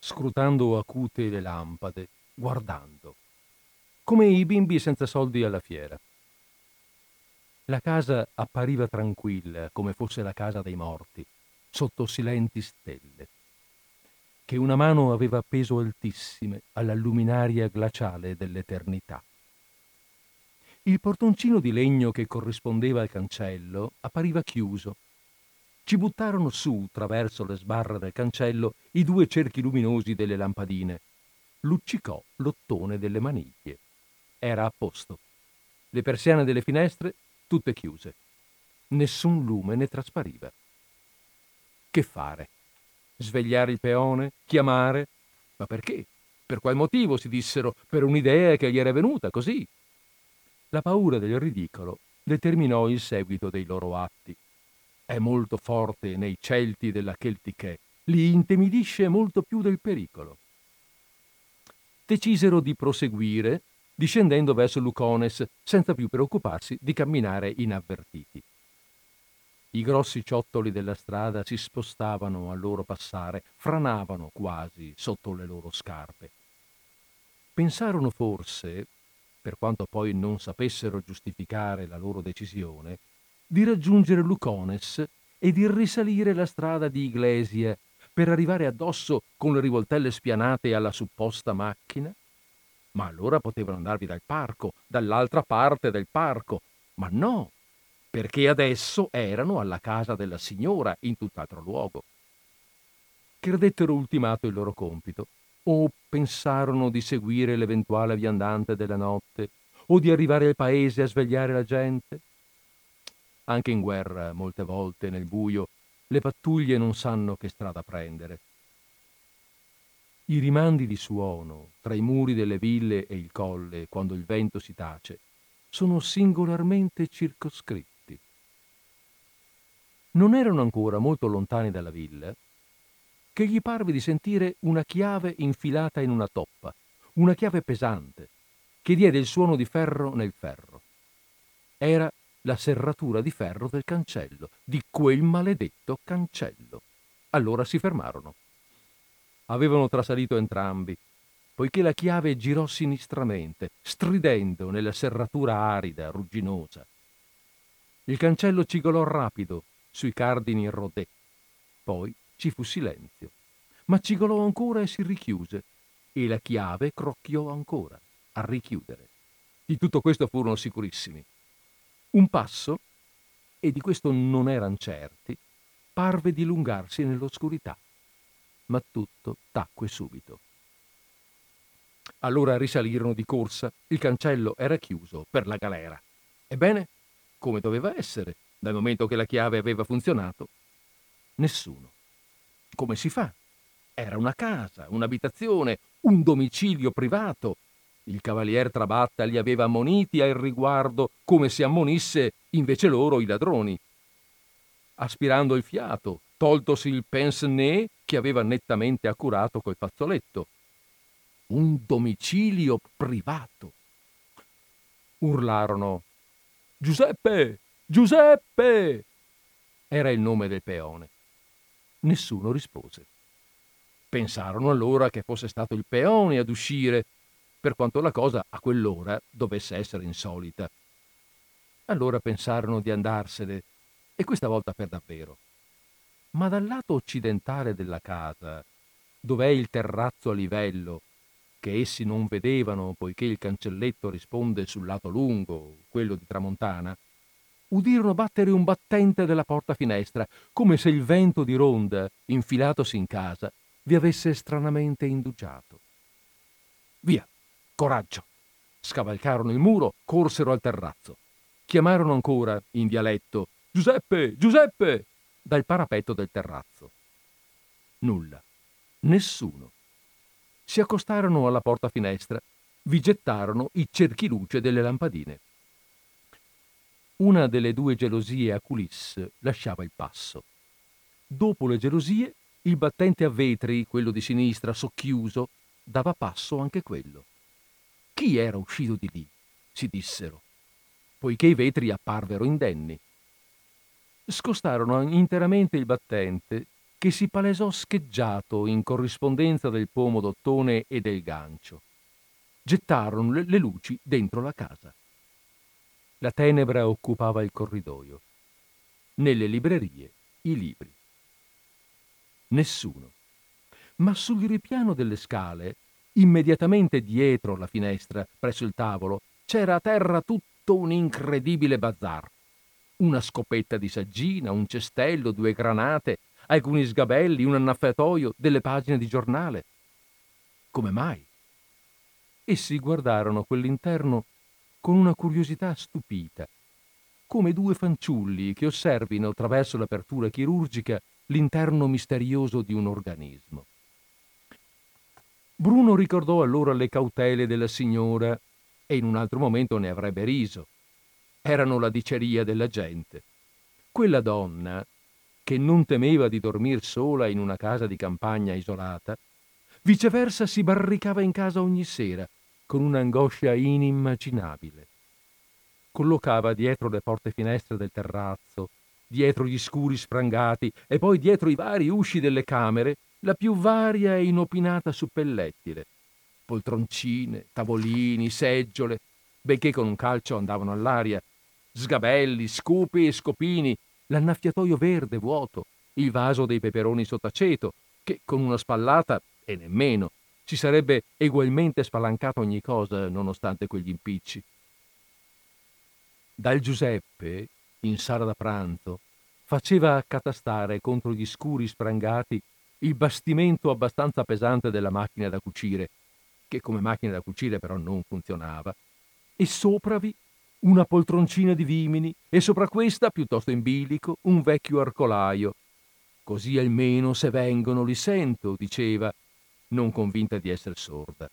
scrutando acute le lampade, guardando, come i bimbi senza soldi alla fiera. La casa appariva tranquilla, come fosse la casa dei morti, sotto silenti stelle, che una mano aveva appeso altissime alla luminaria glaciale dell'eternità. Il portoncino di legno che corrispondeva al cancello appariva chiuso ci buttarono su, traverso le sbarre del cancello, i due cerchi luminosi delle lampadine. Luccicò l'ottone delle maniglie. Era a posto. Le persiane delle finestre tutte chiuse. Nessun lume ne traspariva. Che fare? Svegliare il peone? Chiamare? Ma perché? Per qual motivo si dissero? Per un'idea che gli era venuta così. La paura del ridicolo determinò il seguito dei loro atti è molto forte nei Celti della Celtiche, li intimidisce molto più del pericolo. Decisero di proseguire, discendendo verso Lucones, senza più preoccuparsi di camminare inavvertiti. I grossi ciottoli della strada si spostavano al loro passare, franavano quasi sotto le loro scarpe. Pensarono forse, per quanto poi non sapessero giustificare la loro decisione, di raggiungere Lucones e di risalire la strada di Iglesia per arrivare addosso con le rivoltelle spianate alla supposta macchina? Ma allora potevano andarvi dal parco, dall'altra parte del parco. Ma no, perché adesso erano alla casa della signora in tutt'altro luogo. Credettero ultimato il loro compito, o pensarono di seguire l'eventuale viandante della notte, o di arrivare al paese a svegliare la gente? Anche in guerra, molte volte, nel buio, le pattuglie non sanno che strada prendere. I rimandi di suono tra i muri delle ville e il colle, quando il vento si tace, sono singolarmente circoscritti. Non erano ancora molto lontani dalla villa che gli parve di sentire una chiave infilata in una toppa, una chiave pesante, che diede il suono di ferro nel ferro. Era la serratura di ferro del cancello, di quel maledetto cancello. Allora si fermarono. Avevano trasalito entrambi, poiché la chiave girò sinistramente, stridendo nella serratura arida, rugginosa. Il cancello cigolò rapido sui cardini rodè. Poi ci fu silenzio, ma cigolò ancora e si richiuse, e la chiave crocchiò ancora, a richiudere. Di tutto questo furono sicurissimi. Un passo, e di questo non eran certi, parve dilungarsi nell'oscurità, ma tutto tacque subito. Allora risalirono di corsa, il cancello era chiuso per la galera. Ebbene, come doveva essere, dal momento che la chiave aveva funzionato? Nessuno. Come si fa? Era una casa, un'abitazione, un domicilio privato. Il cavalier Trabatta li aveva ammoniti al riguardo come se ammonisse invece loro i ladroni. Aspirando il fiato, toltosi il pince-nez che aveva nettamente accurato col fazzoletto. Un domicilio privato. Urlarono Giuseppe! Giuseppe! Era il nome del peone. Nessuno rispose. Pensarono allora che fosse stato il peone ad uscire, per quanto la cosa a quell'ora dovesse essere insolita. Allora pensarono di andarsene, e questa volta per davvero. Ma dal lato occidentale della casa, dov'è il terrazzo a livello, che essi non vedevano poiché il cancelletto risponde sul lato lungo, quello di tramontana, udirono battere un battente della porta finestra, come se il vento di ronda, infilatosi in casa, vi avesse stranamente indugiato. Via, coraggio! Scavalcarono il muro, corsero al terrazzo. Chiamarono ancora, in dialetto, Giuseppe, Giuseppe! dal parapetto del terrazzo. Nulla, nessuno. Si accostarono alla porta finestra, vi gettarono i cerchi luce delle lampadine. Una delle due gelosie a culisse lasciava il passo. Dopo le gelosie, il battente a vetri, quello di sinistra, socchiuso, dava passo anche quello. Chi era uscito di lì? si dissero, poiché i vetri apparvero indenni. Scostarono interamente il battente, che si palesò scheggiato in corrispondenza del pomo d'ottone e del gancio. Gettarono le luci dentro la casa. La tenebra occupava il corridoio. Nelle librerie i libri. Nessuno. Ma sul ripiano delle scale, immediatamente dietro la finestra, presso il tavolo, c'era a terra tutto un incredibile bazar. Una scopetta di saggina, un cestello, due granate, alcuni sgabelli, un annaffiatoio, delle pagine di giornale. Come mai? Essi guardarono quell'interno con una curiosità stupita, come due fanciulli che osservino attraverso l'apertura chirurgica l'interno misterioso di un organismo. Bruno ricordò allora le cautele della signora e in un altro momento ne avrebbe riso. Erano la diceria della gente. Quella donna, che non temeva di dormir sola in una casa di campagna isolata, viceversa si barricava in casa ogni sera con un'angoscia inimmaginabile. Collocava dietro le porte finestre del terrazzo, dietro gli scuri sprangati e poi dietro i vari usci delle camere la più varia e inopinata suppellettile. Poltroncine, tavolini, seggiole, benché con un calcio andavano all'aria, sgabelli, scope e scopini, l'annaffiatoio verde vuoto, il vaso dei peperoni sott'aceto, che con una spallata, e nemmeno, ci sarebbe egualmente spalancato ogni cosa nonostante quegli impicci. Dal Giuseppe, in sala da pranzo, faceva accatastare contro gli scuri sprangati il bastimento abbastanza pesante della macchina da cucire, che come macchina da cucire però non funzionava, e sopravi una poltroncina di vimini e sopra questa, piuttosto in bilico, un vecchio arcolaio. Così almeno se vengono li sento, diceva, non convinta di essere sorda.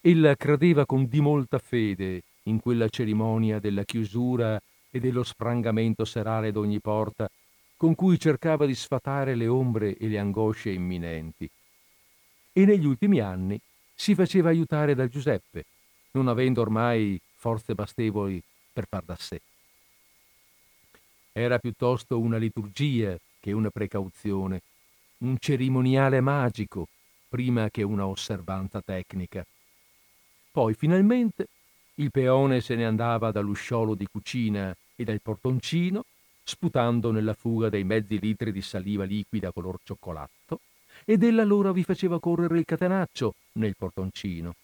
Ella credeva con dimolta fede in quella cerimonia della chiusura e dello sprangamento serale d'ogni porta, con cui cercava di sfatare le ombre e le angosce imminenti. E negli ultimi anni si faceva aiutare da Giuseppe, non avendo ormai forze bastevoli per far da sé. Era piuttosto una liturgia che una precauzione, un cerimoniale magico prima che una osservanza tecnica. Poi finalmente il peone se ne andava dall'usciolo di cucina e dal portoncino, sputando nella fuga dei mezzi litri di saliva liquida color cioccolato, ed ella allora vi faceva correre il catenaccio nel portoncino,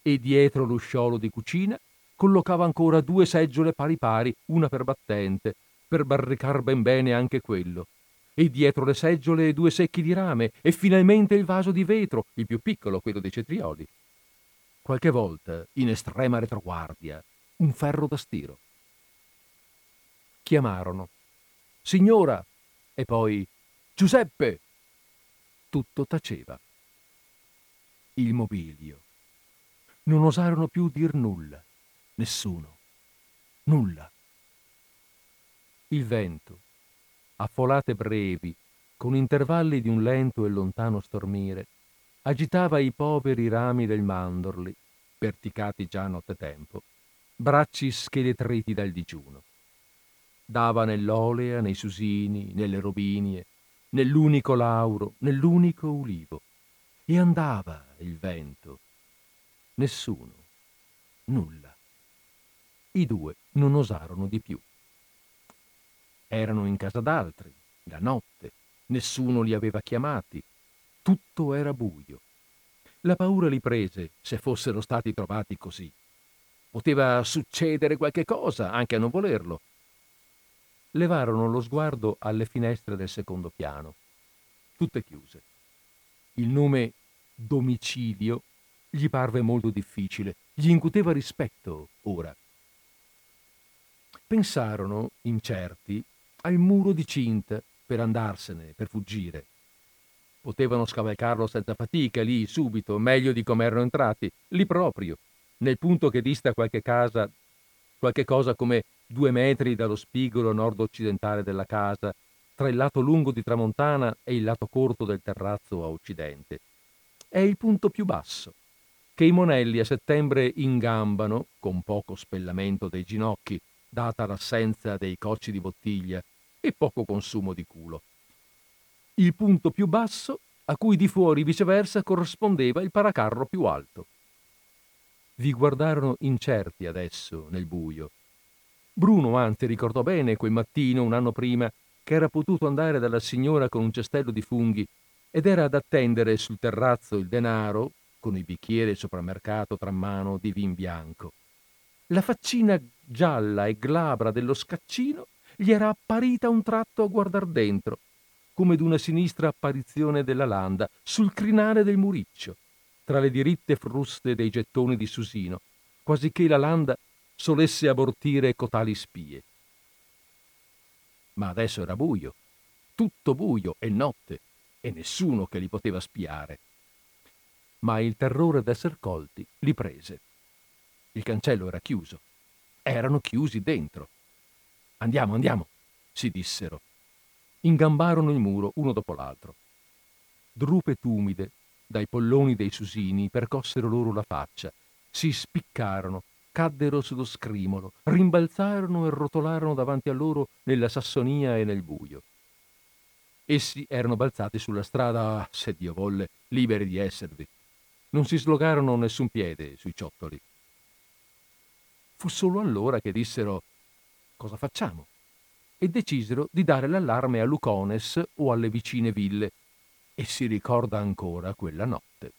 e dietro l'usciolo di cucina collocava ancora due seggiole pari pari, una per battente, per barricar ben bene anche quello, e dietro le seggiole due secchi di rame, e finalmente il vaso di vetro, il più piccolo, quello dei cetrioli qualche volta, in estrema retroguardia, un ferro da stiro. Chiamarono. Signora! E poi Giuseppe! Tutto taceva. Il mobilio. Non osarono più dir nulla. Nessuno. Nulla. Il vento, a folate brevi, con intervalli di un lento e lontano stormire, agitava i poveri rami del mandorli, perticati già nottetempo, bracci scheletriti dal digiuno. Dava nell'olea, nei susini, nelle robinie, nell'unico lauro, nell'unico ulivo. E andava il vento. Nessuno. Nulla. I due non osarono di più. Erano in casa d'altri, la notte, nessuno li aveva chiamati, tutto era buio. La paura li prese se fossero stati trovati così. Poteva succedere qualche cosa, anche a non volerlo. Levarono lo sguardo alle finestre del secondo piano, tutte chiuse. Il nome domicilio gli parve molto difficile, gli incuteva rispetto ora. Pensarono, incerti, al muro di cinta per andarsene, per fuggire. Potevano scavalcarlo senza fatica, lì, subito, meglio di come erano entrati, lì proprio, nel punto che dista qualche casa, qualche cosa come due metri dallo spigolo nord-occidentale della casa, tra il lato lungo di tramontana e il lato corto del terrazzo a occidente. È il punto più basso, che i monelli a settembre ingambano, con poco spellamento dei ginocchi, data l'assenza dei cocci di bottiglia e poco consumo di culo il punto più basso a cui di fuori viceversa corrispondeva il paracarro più alto. Vi guardarono incerti adesso nel buio. Bruno anzi ricordò bene quel mattino, un anno prima, che era potuto andare dalla signora con un cestello di funghi ed era ad attendere sul terrazzo il denaro, con il bicchiere sopramercato tra mano di vin bianco. La faccina gialla e glabra dello scaccino gli era apparita un tratto a guardar dentro come d'una sinistra apparizione della landa, sul crinale del muriccio, tra le diritte fruste dei gettoni di Susino, quasi che la landa solesse abortire cotali spie. Ma adesso era buio, tutto buio e notte, e nessuno che li poteva spiare. Ma il terrore d'esser colti li prese. Il cancello era chiuso. Erano chiusi dentro. Andiamo, andiamo, si dissero ingambarono il muro uno dopo l'altro. Drupe tumide, dai polloni dei susini, percossero loro la faccia, si spiccarono, caddero sullo scrimolo, rimbalzarono e rotolarono davanti a loro nella sassonia e nel buio. Essi erano balzati sulla strada, se Dio volle, liberi di esservi. Non si slogarono nessun piede sui ciottoli. Fu solo allora che dissero cosa facciamo? E decisero di dare l'allarme a Lucones o alle vicine ville. E si ricorda ancora quella notte.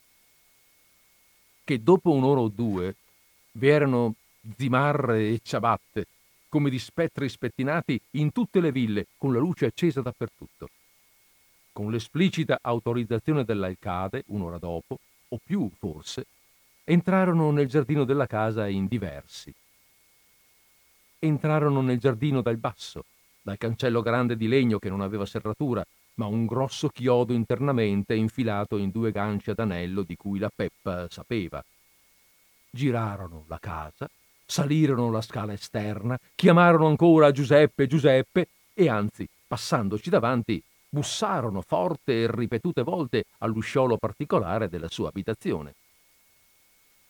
Che dopo un'ora o due vi erano zimarre e ciabatte, come di spettri spettinati in tutte le ville, con la luce accesa dappertutto. Con l'esplicita autorizzazione dell'alcade, un'ora dopo, o più forse, entrarono nel giardino della casa in diversi entrarono nel giardino dal basso, dal cancello grande di legno che non aveva serratura, ma un grosso chiodo internamente infilato in due ganci ad anello di cui la Peppa sapeva. Girarono la casa, salirono la scala esterna, chiamarono ancora Giuseppe, Giuseppe e anzi, passandoci davanti, bussarono forte e ripetute volte all'usciolo particolare della sua abitazione.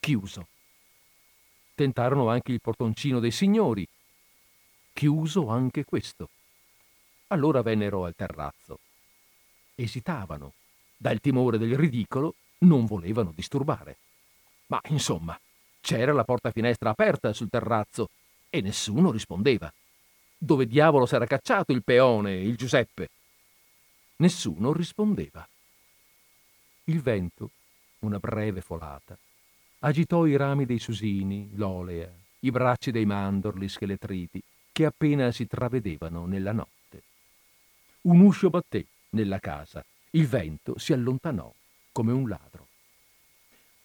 Chiuso. Tentarono anche il portoncino dei signori, chiuso anche questo. Allora vennero al terrazzo. Esitavano. Dal timore del ridicolo non volevano disturbare. Ma insomma, c'era la porta finestra aperta sul terrazzo e nessuno rispondeva. Dove diavolo s'era cacciato il peone, il Giuseppe? Nessuno rispondeva. Il vento, una breve folata, agitò i rami dei susini, l'olea, i bracci dei mandorli scheletriti, che appena si travedevano nella notte. Un uscio batté nella casa, il vento si allontanò come un ladro.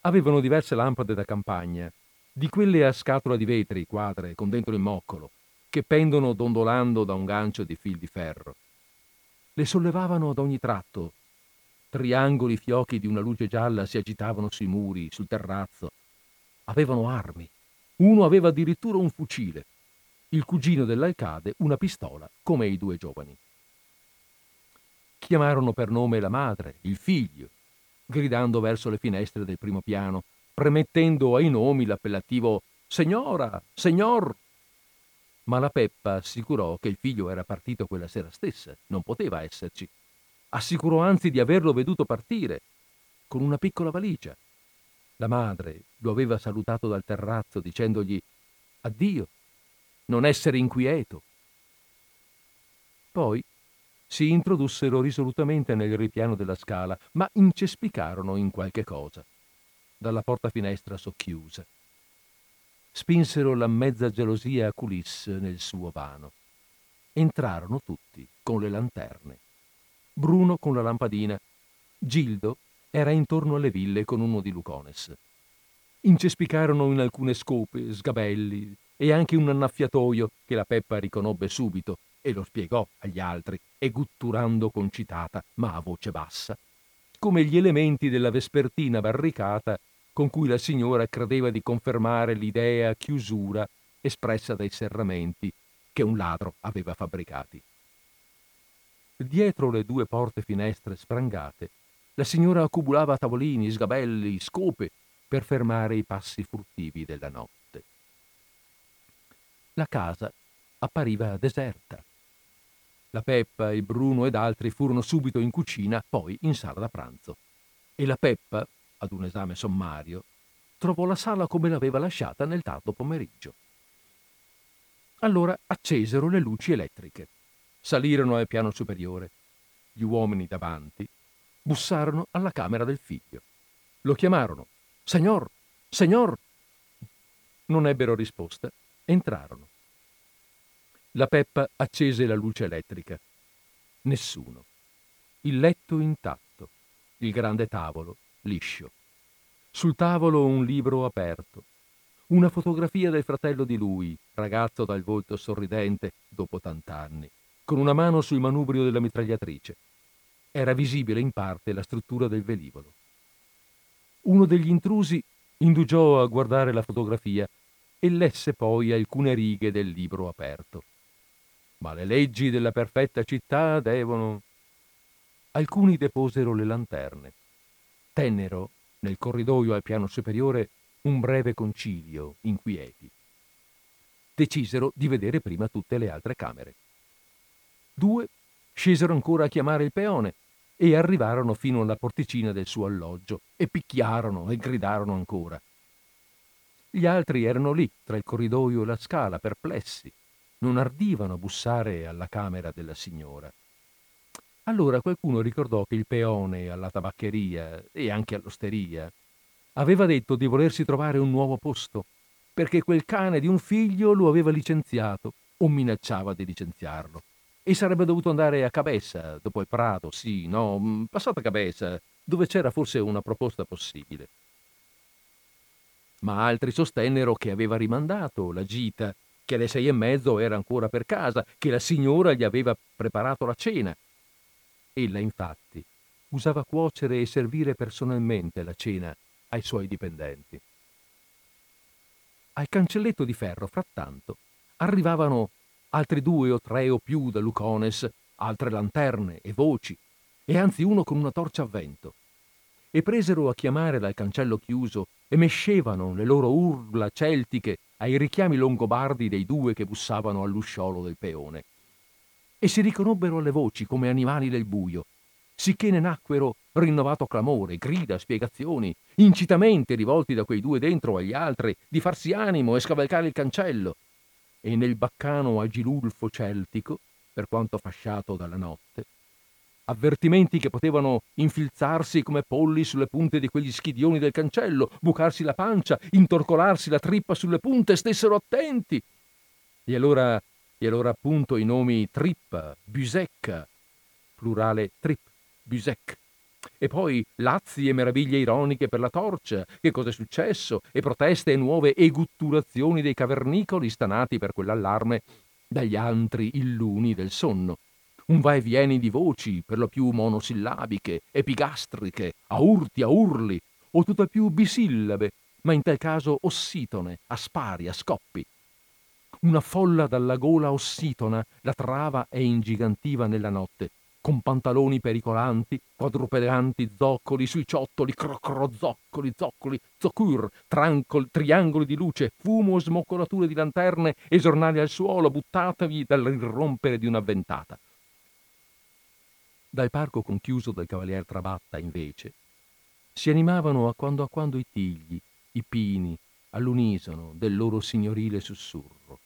Avevano diverse lampade da campagna, di quelle a scatola di vetri quadre con dentro il moccolo, che pendono dondolando da un gancio di fil di ferro. Le sollevavano ad ogni tratto. Triangoli fiocchi di una luce gialla si agitavano sui muri, sul terrazzo. Avevano armi. Uno aveva addirittura un fucile il cugino dell'alcade una pistola come i due giovani. Chiamarono per nome la madre, il figlio, gridando verso le finestre del primo piano, premettendo ai nomi l'appellativo Signora, signor. Ma la Peppa assicurò che il figlio era partito quella sera stessa, non poteva esserci. Assicurò anzi di averlo veduto partire, con una piccola valigia. La madre lo aveva salutato dal terrazzo dicendogli Addio, non essere inquieto. Poi si introdussero risolutamente nel ripiano della scala, ma incespicarono in qualche cosa, dalla porta finestra socchiusa. Spinsero la mezza gelosia a culisse nel suo vano. Entrarono tutti con le lanterne. Bruno con la lampadina. Gildo era intorno alle ville con uno di Lucones. Incespicarono in alcune scope, sgabelli, e anche un annaffiatoio che la Peppa riconobbe subito e lo spiegò agli altri, e gutturando concitata, ma a voce bassa, come gli elementi della vespertina barricata con cui la signora credeva di confermare l'idea chiusura espressa dai serramenti che un ladro aveva fabbricati. Dietro le due porte finestre sprangate, la signora accumulava tavolini, sgabelli, scope per fermare i passi furtivi della notte la casa appariva deserta. La Peppa, il Bruno ed altri furono subito in cucina, poi in sala da pranzo. E la Peppa, ad un esame sommario, trovò la sala come l'aveva lasciata nel tardo pomeriggio. Allora accesero le luci elettriche, salirono al piano superiore. Gli uomini davanti bussarono alla camera del figlio. Lo chiamarono. Signor, signor. Non ebbero risposta Entrarono. La Peppa accese la luce elettrica. Nessuno. Il letto intatto. Il grande tavolo, liscio. Sul tavolo un libro aperto. Una fotografia del fratello di lui, ragazzo dal volto sorridente dopo tant'anni, con una mano sul manubrio della mitragliatrice. Era visibile in parte la struttura del velivolo. Uno degli intrusi indugiò a guardare la fotografia e lesse poi alcune righe del libro aperto. Ma le leggi della perfetta città devono... Alcuni deposero le lanterne. Tennero, nel corridoio al piano superiore, un breve concilio, inquieti. Decisero di vedere prima tutte le altre camere. Due scesero ancora a chiamare il peone e arrivarono fino alla porticina del suo alloggio e picchiarono e gridarono ancora. Gli altri erano lì, tra il corridoio e la scala, perplessi. Non ardivano bussare alla camera della signora. Allora qualcuno ricordò che il peone alla tabaccheria e anche all'osteria aveva detto di volersi trovare un nuovo posto, perché quel cane di un figlio lo aveva licenziato o minacciava di licenziarlo. E sarebbe dovuto andare a Cabessa, dopo il Prato, sì, no, mm, passato a Cabessa, dove c'era forse una proposta possibile. Ma altri sostennero che aveva rimandato la gita, che alle sei e mezzo era ancora per casa, che la signora gli aveva preparato la cena. Ella, infatti, usava cuocere e servire personalmente la cena ai suoi dipendenti. Al cancelletto di ferro, frattanto, arrivavano altri due o tre o più da Lucones, altre lanterne e voci, e anzi uno con una torcia a vento. E presero a chiamare dal cancello chiuso e mescevano le loro urla celtiche ai richiami longobardi dei due che bussavano all'usciolo del peone. E si riconobbero alle voci come animali del buio, sicché ne nacquero rinnovato clamore, grida, spiegazioni, incitamenti rivolti da quei due dentro agli altri di farsi animo e scavalcare il cancello. E nel baccano agilulfo celtico, per quanto fasciato dalla notte, avvertimenti che potevano infilzarsi come polli sulle punte di quegli schidioni del cancello, bucarsi la pancia, intorcolarsi la trippa sulle punte, stessero attenti. E allora, e allora appunto i nomi trippa, busecca, plurale trip, busec, e poi lazzi e meraviglie ironiche per la torcia, che cosa è successo, e proteste e nuove egutturazioni dei cavernicoli stanati per quell'allarme dagli antri illuni del sonno. Un va e vieni di voci, per lo più monosillabiche, epigastriche, a urti, a urli, o tutt'al più bisillabe, ma in tal caso ossitone, a spari, a scoppi. Una folla dalla gola ossitona la trava e ingigantiva nella notte, con pantaloni pericolanti, quadrupedanti zoccoli sui ciottoli, crocro zoccoli, zoccoli, zoccur, trancol, triangoli di luce, fumo, smoccolature di lanterne e giornali al suolo buttatevi dall'irrompere di una ventata. Dal parco conchiuso del Cavalier Trabatta, invece, si animavano a quando a quando i tigli, i pini, all'unisono del loro signorile sussurro.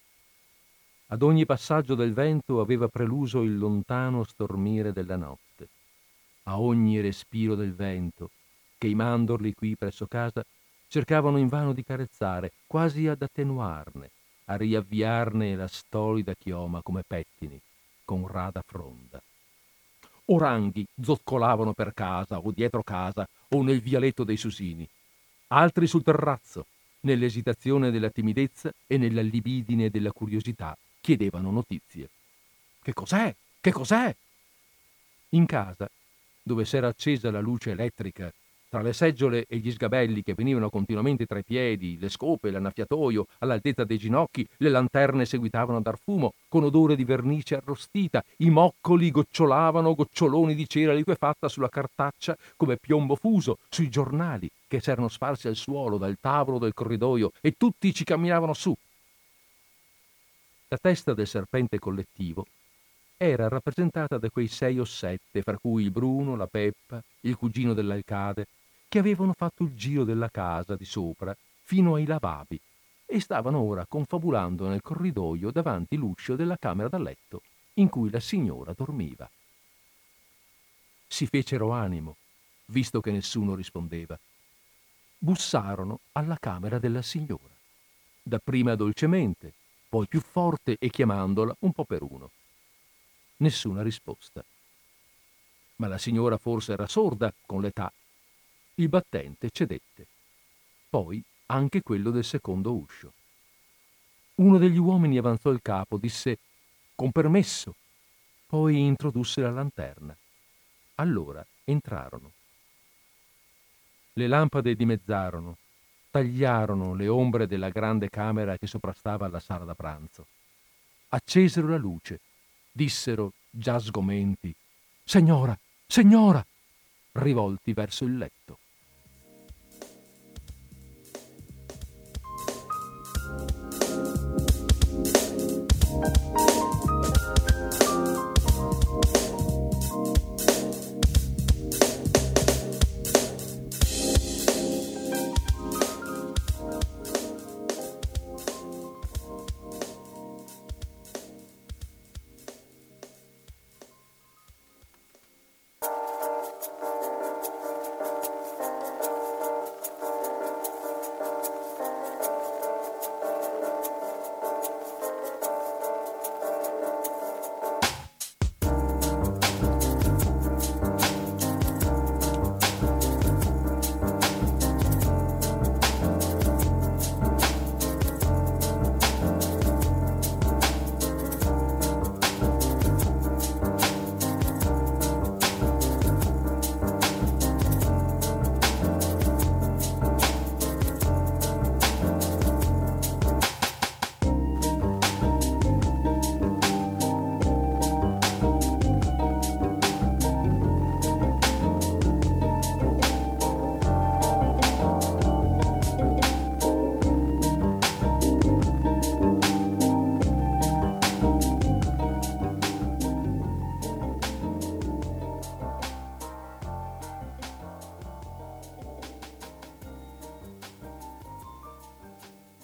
Ad ogni passaggio del vento aveva preluso il lontano stormire della notte. A ogni respiro del vento, che i mandorli qui presso casa cercavano invano di carezzare, quasi ad attenuarne, a riavviarne la stolida chioma come pettini, con rada fronda. Oranghi zoccolavano per casa o dietro casa o nel vialetto dei Susini, altri sul terrazzo, nell'esitazione della timidezza e nella libidine della curiosità chiedevano notizie. Che cos'è? Che cos'è? In casa, dove s'era accesa la luce elettrica, tra le seggiole e gli sgabelli che venivano continuamente tra i piedi, le scope, l'annaffiatoio, all'altezza dei ginocchi, le lanterne seguitavano a dar fumo, con odore di vernice arrostita, i moccoli gocciolavano goccioloni di cera liquefatta sulla cartaccia come piombo fuso, sui giornali che s'erano sparsi al suolo dal tavolo del corridoio e tutti ci camminavano su, la testa del serpente collettivo era rappresentata da quei sei o sette, fra cui il Bruno, la Peppa, il cugino dell'alcade, che avevano fatto il giro della casa di sopra fino ai lavabili e stavano ora confabulando nel corridoio davanti l'uscio della camera da letto in cui la signora dormiva. Si fecero animo, visto che nessuno rispondeva. Bussarono alla camera della signora, dapprima dolcemente, poi più forte e chiamandola un po' per uno. Nessuna risposta. Ma la signora forse era sorda con l'età. Il battente cedette. Poi anche quello del secondo uscio. Uno degli uomini avanzò il capo, disse con permesso, poi introdusse la lanterna. Allora entrarono. Le lampade dimezzarono, tagliarono le ombre della grande camera che soprastava la sala da pranzo. Accesero la luce, dissero, già sgomenti, Signora, signora, rivolti verso il letto.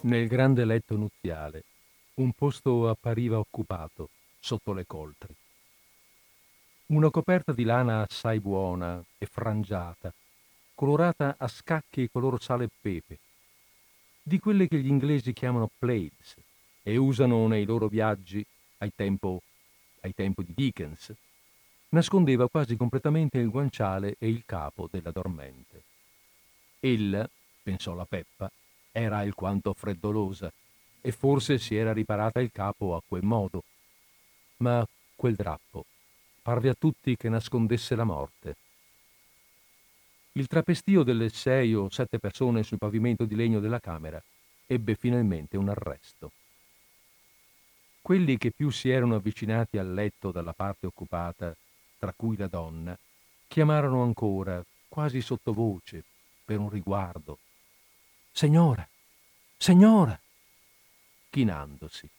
Nel grande letto nuziale un posto appariva occupato sotto le coltri. Una coperta di lana assai buona e frangiata, colorata a scacchi color sale e pepe, di quelle che gli inglesi chiamano plaids e usano nei loro viaggi ai, tempo, ai tempi di Dickens, nascondeva quasi completamente il guanciale e il capo della dormente. Ella, pensò la Peppa, era alquanto freddolosa e forse si era riparata il capo a quel modo. Ma quel drappo parve a tutti che nascondesse la morte. Il trapestio delle sei o sette persone sul pavimento di legno della camera ebbe finalmente un arresto. Quelli che più si erano avvicinati al letto dalla parte occupata, tra cui la donna, chiamarono ancora, quasi sottovoce, per un riguardo. Signora, signora! chinandosi.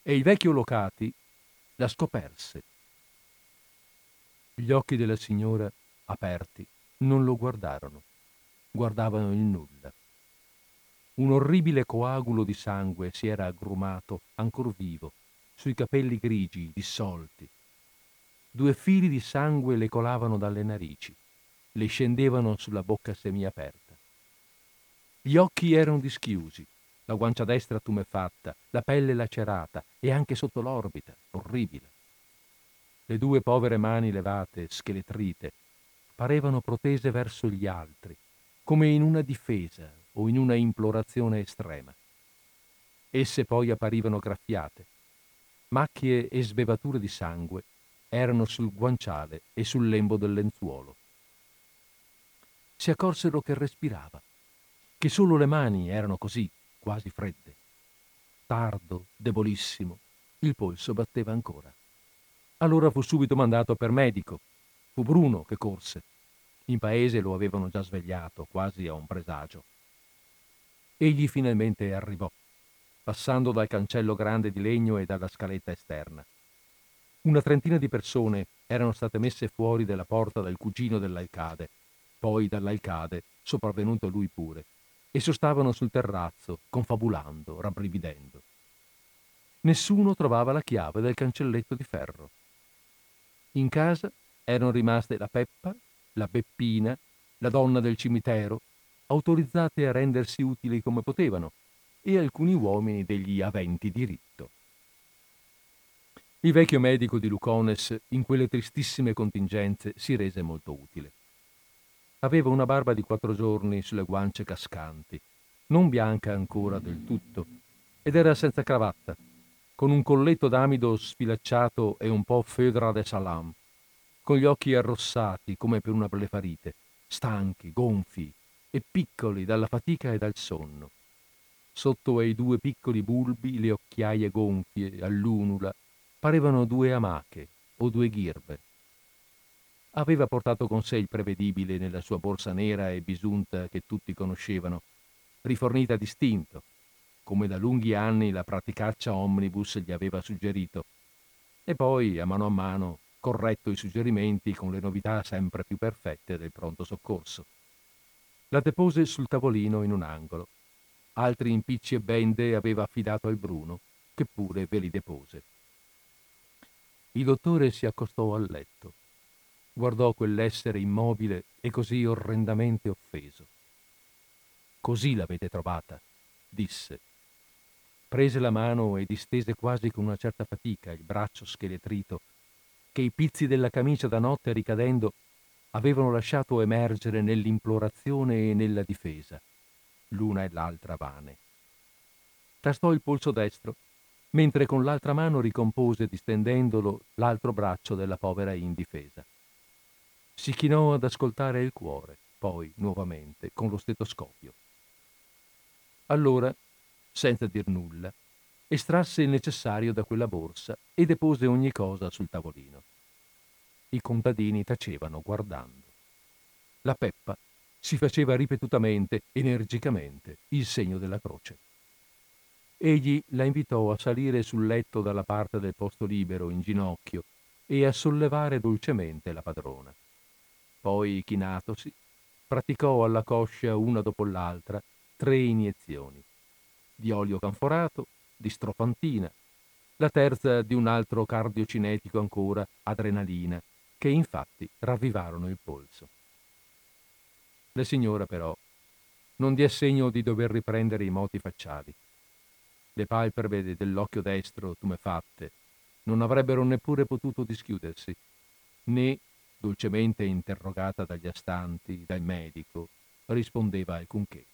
E il vecchio Locati la scoperse. Gli occhi della signora, aperti, non lo guardarono, guardavano il nulla. Un orribile coagulo di sangue si era aggrumato, ancor vivo, sui capelli grigi, dissolti. Due fili di sangue le colavano dalle narici, le scendevano sulla bocca semiaperta. Gli occhi erano dischiusi, la guancia destra tumefatta, la pelle lacerata e anche sotto l'orbita, orribile. Le due povere mani levate, scheletrite, parevano protese verso gli altri, come in una difesa o in una implorazione estrema. Esse poi apparivano graffiate. Macchie e sbevature di sangue erano sul guanciale e sul lembo del lenzuolo. Si accorsero che respirava, che solo le mani erano così, quasi fredde. Tardo, debolissimo, il polso batteva ancora. Allora fu subito mandato per medico. Fu Bruno che corse. In paese lo avevano già svegliato, quasi a un presagio. Egli finalmente arrivò, passando dal cancello grande di legno e dalla scaletta esterna. Una trentina di persone erano state messe fuori dalla porta dal cugino dell'alcade, poi dall'alcade, sopravvenuto lui pure, e sostavano sul terrazzo, confabulando, rabbrividendo. Nessuno trovava la chiave del cancelletto di ferro. In casa erano rimaste la Peppa, la Beppina, la donna del cimitero, autorizzate a rendersi utili come potevano, e alcuni uomini degli aventi diritto. Il vecchio medico di Lucones in quelle tristissime contingenze si rese molto utile. Aveva una barba di quattro giorni sulle guance cascanti, non bianca ancora del tutto, ed era senza cravatta, con un colletto d'amido sfilacciato e un po' fedra de salam, con gli occhi arrossati come per una blefarite, stanchi, gonfi e piccoli dalla fatica e dal sonno. Sotto ai due piccoli bulbi le occhiaie gonfie all'unula parevano due amache o due ghirbe. Aveva portato con sé il prevedibile nella sua borsa nera e bisunta che tutti conoscevano, rifornita a distinto, come da lunghi anni la praticaccia omnibus gli aveva suggerito, e poi, a mano a mano, corretto i suggerimenti con le novità sempre più perfette del pronto soccorso. La depose sul tavolino in un angolo. Altri impicci e bende aveva affidato al Bruno, che pure ve li depose. Il dottore si accostò al letto guardò quell'essere immobile e così orrendamente offeso. Così l'avete trovata, disse. Prese la mano e distese quasi con una certa fatica il braccio scheletrito che i pizzi della camicia da notte ricadendo avevano lasciato emergere nell'implorazione e nella difesa, l'una e l'altra vane. Tastò il polso destro, mentre con l'altra mano ricompose distendendolo l'altro braccio della povera indifesa. Si chinò ad ascoltare il cuore, poi nuovamente con lo stetoscopio. Allora, senza dir nulla, estrasse il necessario da quella borsa e depose ogni cosa sul tavolino. I contadini tacevano guardando. La Peppa si faceva ripetutamente, energicamente, il segno della croce. Egli la invitò a salire sul letto dalla parte del posto libero in ginocchio e a sollevare dolcemente la padrona. Poi, chinatosi, praticò alla coscia una dopo l'altra tre iniezioni. di olio canforato, di strofantina, la terza di un altro cardiocinetico ancora, adrenalina, che infatti ravvivarono il polso. La signora però non diè segno di dover riprendere i moti facciali. Le palpebre dell'occhio destro, tumefatte, non avrebbero neppure potuto dischiudersi, né, dolcemente interrogata dagli astanti, dal medico, rispondeva alcunché.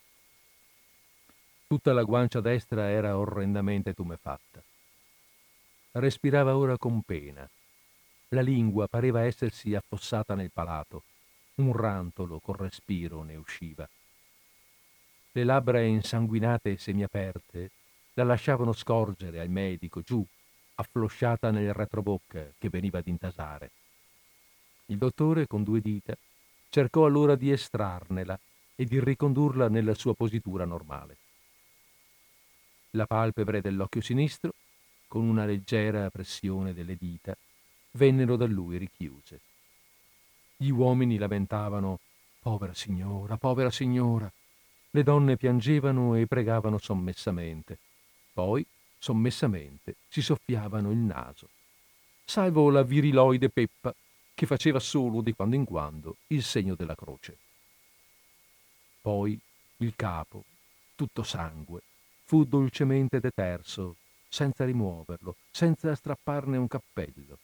Tutta la guancia destra era orrendamente tumefatta. Respirava ora con pena. La lingua pareva essersi affossata nel palato. Un rantolo col respiro ne usciva. Le labbra insanguinate e semiaperte la lasciavano scorgere al medico giù, afflosciata nel retrobocca che veniva ad intasare. Il dottore, con due dita, cercò allora di estrarnela e di ricondurla nella sua positura normale. La palpebre dell'occhio sinistro con una leggera pressione delle dita, vennero da lui richiuse. Gli uomini lamentavano Povera signora, povera signora. Le donne piangevano e pregavano sommessamente. Poi, sommessamente, si soffiavano il naso. Salvo la viriloide Peppa, che faceva solo di quando in quando il segno della croce. Poi il capo, tutto sangue, fu dolcemente deterso senza rimuoverlo, senza strapparne un cappello,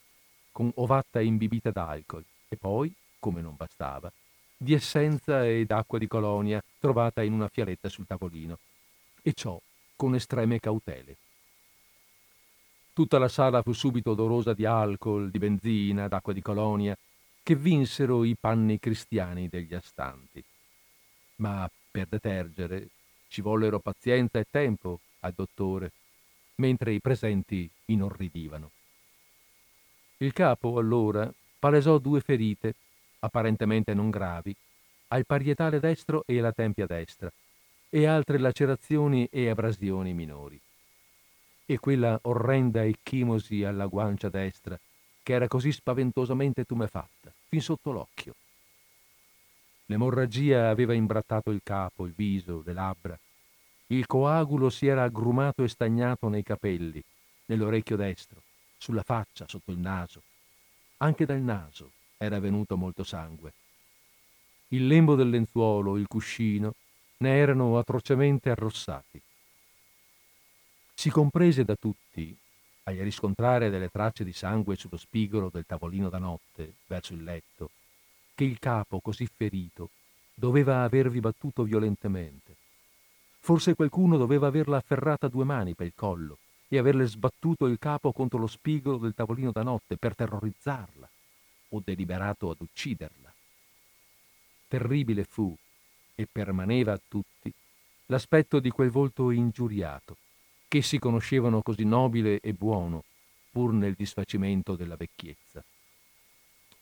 con ovatta imbibita d'alcol e poi, come non bastava, di essenza e d'acqua di colonia trovata in una fialetta sul tavolino, e ciò con estreme cautele. Tutta la sala fu subito odorosa di alcol, di benzina, d'acqua di colonia, che vinsero i panni cristiani degli astanti. Ma per detergere ci vollero pazienza e tempo al dottore, mentre i presenti inorridivano. Il capo, allora, palesò due ferite, apparentemente non gravi, al parietale destro e alla tempia destra, e altre lacerazioni e abrasioni minori. E quella orrenda ecchimosi alla guancia destra, che era così spaventosamente tumefatta, fin sotto l'occhio. L'emorragia aveva imbrattato il capo, il viso, le labbra, il coagulo si era aggrumato e stagnato nei capelli, nell'orecchio destro, sulla faccia, sotto il naso. Anche dal naso era venuto molto sangue. Il lembo del lenzuolo, il cuscino, ne erano atrocemente arrossati. Si comprese da tutti, al riscontrare delle tracce di sangue sullo spigolo del tavolino da notte, verso il letto, che il capo così ferito doveva avervi battuto violentemente Forse qualcuno doveva averla afferrata a due mani per il collo e averle sbattuto il capo contro lo spigolo del tavolino da notte per terrorizzarla o deliberato ad ucciderla. Terribile fu, e permaneva a tutti, l'aspetto di quel volto ingiuriato, che si conoscevano così nobile e buono, pur nel disfacimento della vecchiezza.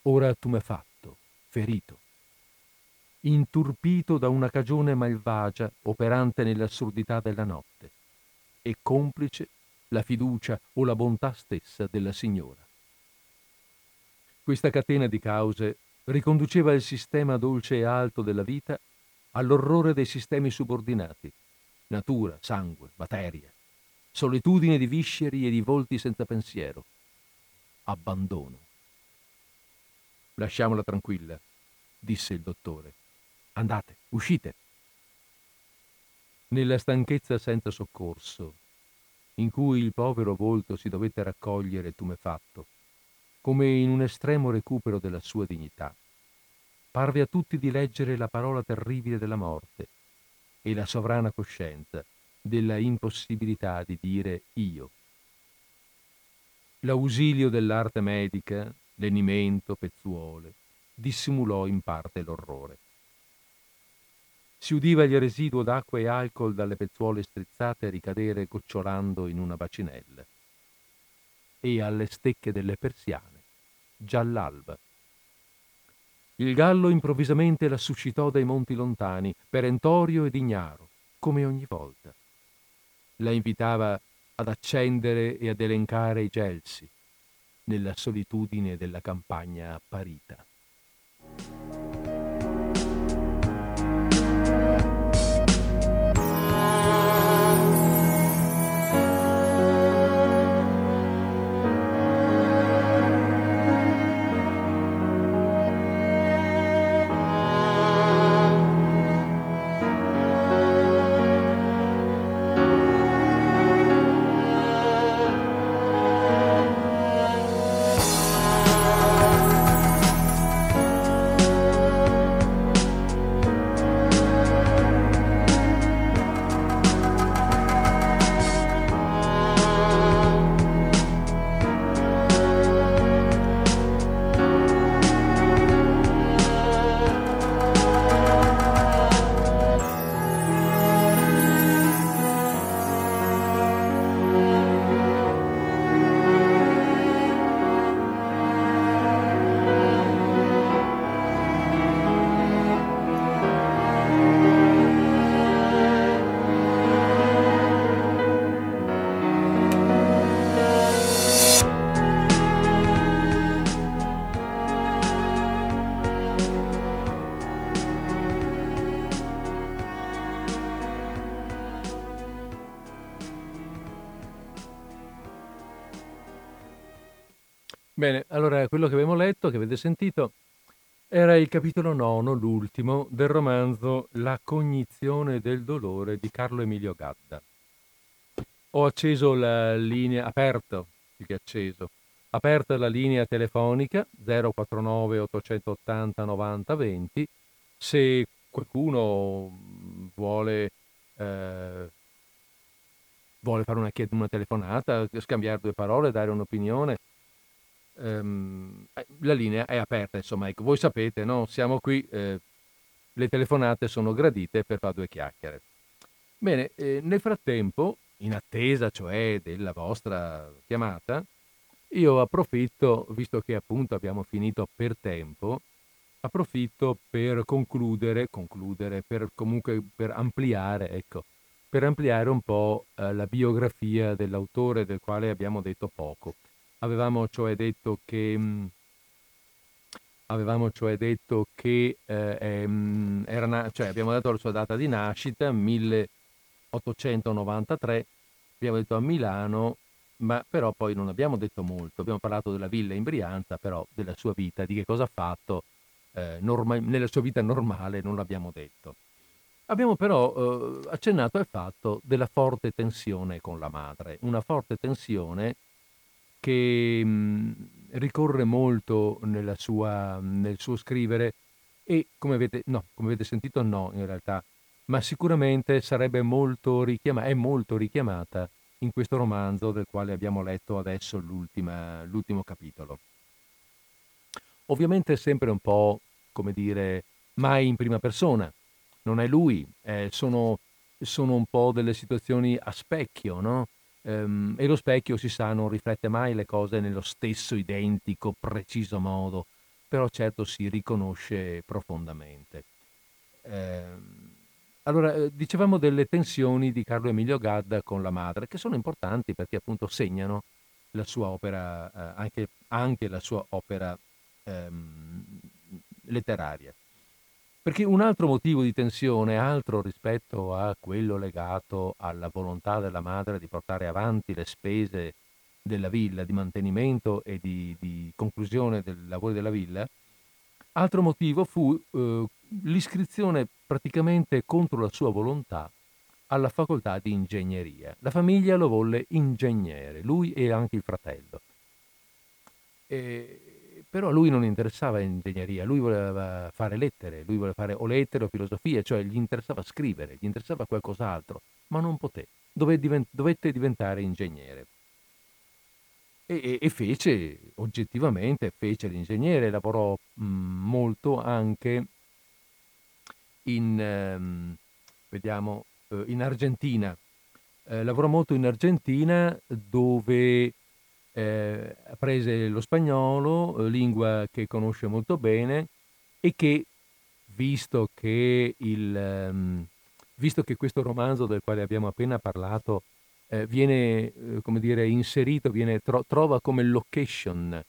Ora tu m'hai fatto, ferito, inturpito da una cagione malvagia operante nell'assurdità della notte, e complice la fiducia o la bontà stessa della signora. Questa catena di cause riconduceva il sistema dolce e alto della vita all'orrore dei sistemi subordinati, natura, sangue, materia, solitudine di visceri e di volti senza pensiero, abbandono. Lasciamola tranquilla, disse il dottore. Andate, uscite. Nella stanchezza senza soccorso, in cui il povero volto si dovette raccogliere tumefatto, come in un estremo recupero della sua dignità, parve a tutti di leggere la parola terribile della morte e la sovrana coscienza della impossibilità di dire io. L'ausilio dell'arte medica, lenimento, pezzuole, dissimulò in parte l'orrore. Si udiva il residuo d'acqua e alcol dalle pezzuole strizzate ricadere gocciolando in una bacinella. E alle stecche delle persiane, già l'alba. Il gallo improvvisamente la suscitò dai monti lontani, perentorio ed ignaro, come ogni volta. La invitava ad accendere e ad elencare i gelsi nella solitudine della campagna apparita. Quello che abbiamo letto, che avete sentito, era il capitolo nono, l'ultimo, del romanzo La cognizione del dolore di Carlo Emilio Gadda. Ho acceso la linea, aperto, più che acceso, aperta la linea telefonica 049 880 90 20 se qualcuno vuole, eh, vuole fare una, una telefonata, scambiare due parole, dare un'opinione, ehm, la linea è aperta, insomma, ecco, voi sapete, no? siamo qui, eh, le telefonate sono gradite per fare due chiacchiere. Bene, eh, nel frattempo, in attesa cioè della vostra chiamata, io approfitto, visto che appunto abbiamo finito per tempo, approfitto per concludere, concludere, per comunque per ampliare, ecco, per ampliare un po' eh, la biografia dell'autore del quale abbiamo detto poco. Avevamo cioè detto che, mh, mm, avevamo cioè detto che eh, ehm, era, cioè abbiamo dato la sua data di nascita, 1893, abbiamo detto a Milano, ma però poi non abbiamo detto molto, abbiamo parlato della villa in Brianza, però della sua vita, di che cosa ha fatto eh, norma- nella sua vita normale non l'abbiamo detto. Abbiamo però eh, accennato al fatto della forte tensione con la madre, una forte tensione che mh, ricorre molto sua, nel suo scrivere e come avete, no, come avete sentito no in realtà, ma sicuramente molto richiamata, è molto richiamata in questo romanzo del quale abbiamo letto adesso l'ultimo capitolo. Ovviamente è sempre un po', come dire, mai in prima persona, non è lui, eh, sono, sono, un po' delle situazioni a specchio, no? Ehm, e lo specchio, si sa, non riflette mai le cose nello stesso identico, preciso modo, però certo si riconosce profondamente. Ehm, allora, eh, dicevamo delle tensioni di Carlo Emilio Gadda con la madre, che sono importanti perché appunto segnano la sua opera, eh, anche, anche, la sua opera ehm, letteraria. Perché un altro motivo di tensione, altro rispetto a quello legato alla volontà della madre di portare avanti le spese della villa, di mantenimento e di, di conclusione dei lavori della villa, altro motivo fu eh, l'iscrizione praticamente contro la sua volontà alla facoltà di ingegneria. La famiglia lo volle ingegnere, lui e anche il fratello. E però a lui non interessava ingegneria, lui voleva fare lettere, lui voleva fare o lettere o filosofia, cioè gli interessava scrivere, gli interessava qualcos'altro, ma non poté, dovette diventare ingegnere. E, e, fece, oggettivamente, fece l'ingegnere, lavorò mh, molto anche in, ehm, vediamo, eh, in Argentina. Eh, lavorò molto in Argentina dove eh, prese lo spagnolo, eh, lingua che conosce molto bene e che, visto che, il, um, visto che questo romanzo del quale abbiamo appena parlato eh, viene, eh, come dire, inserito, viene, tro- trova come location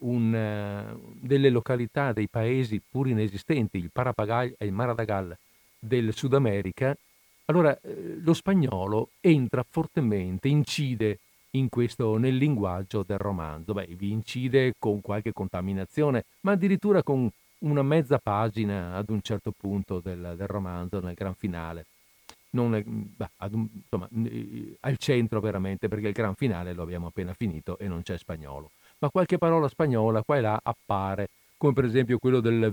un, uh, delle località, dei paesi pur inesistenti, il Parapagal e il Maradagal del Sud America, allora eh, lo spagnolo entra fortemente, incide in questo, nel linguaggio del romanzo. Beh, vi incide con qualche contaminazione, ma addirittura con una mezza pagina ad un certo punto del, del romanzo, nel gran finale. È, beh, un, insomma, al centro veramente, perché il gran finale lo abbiamo appena finito e non c'è spagnolo. Ma qualche parola spagnola qua e là appare, come per esempio quello del,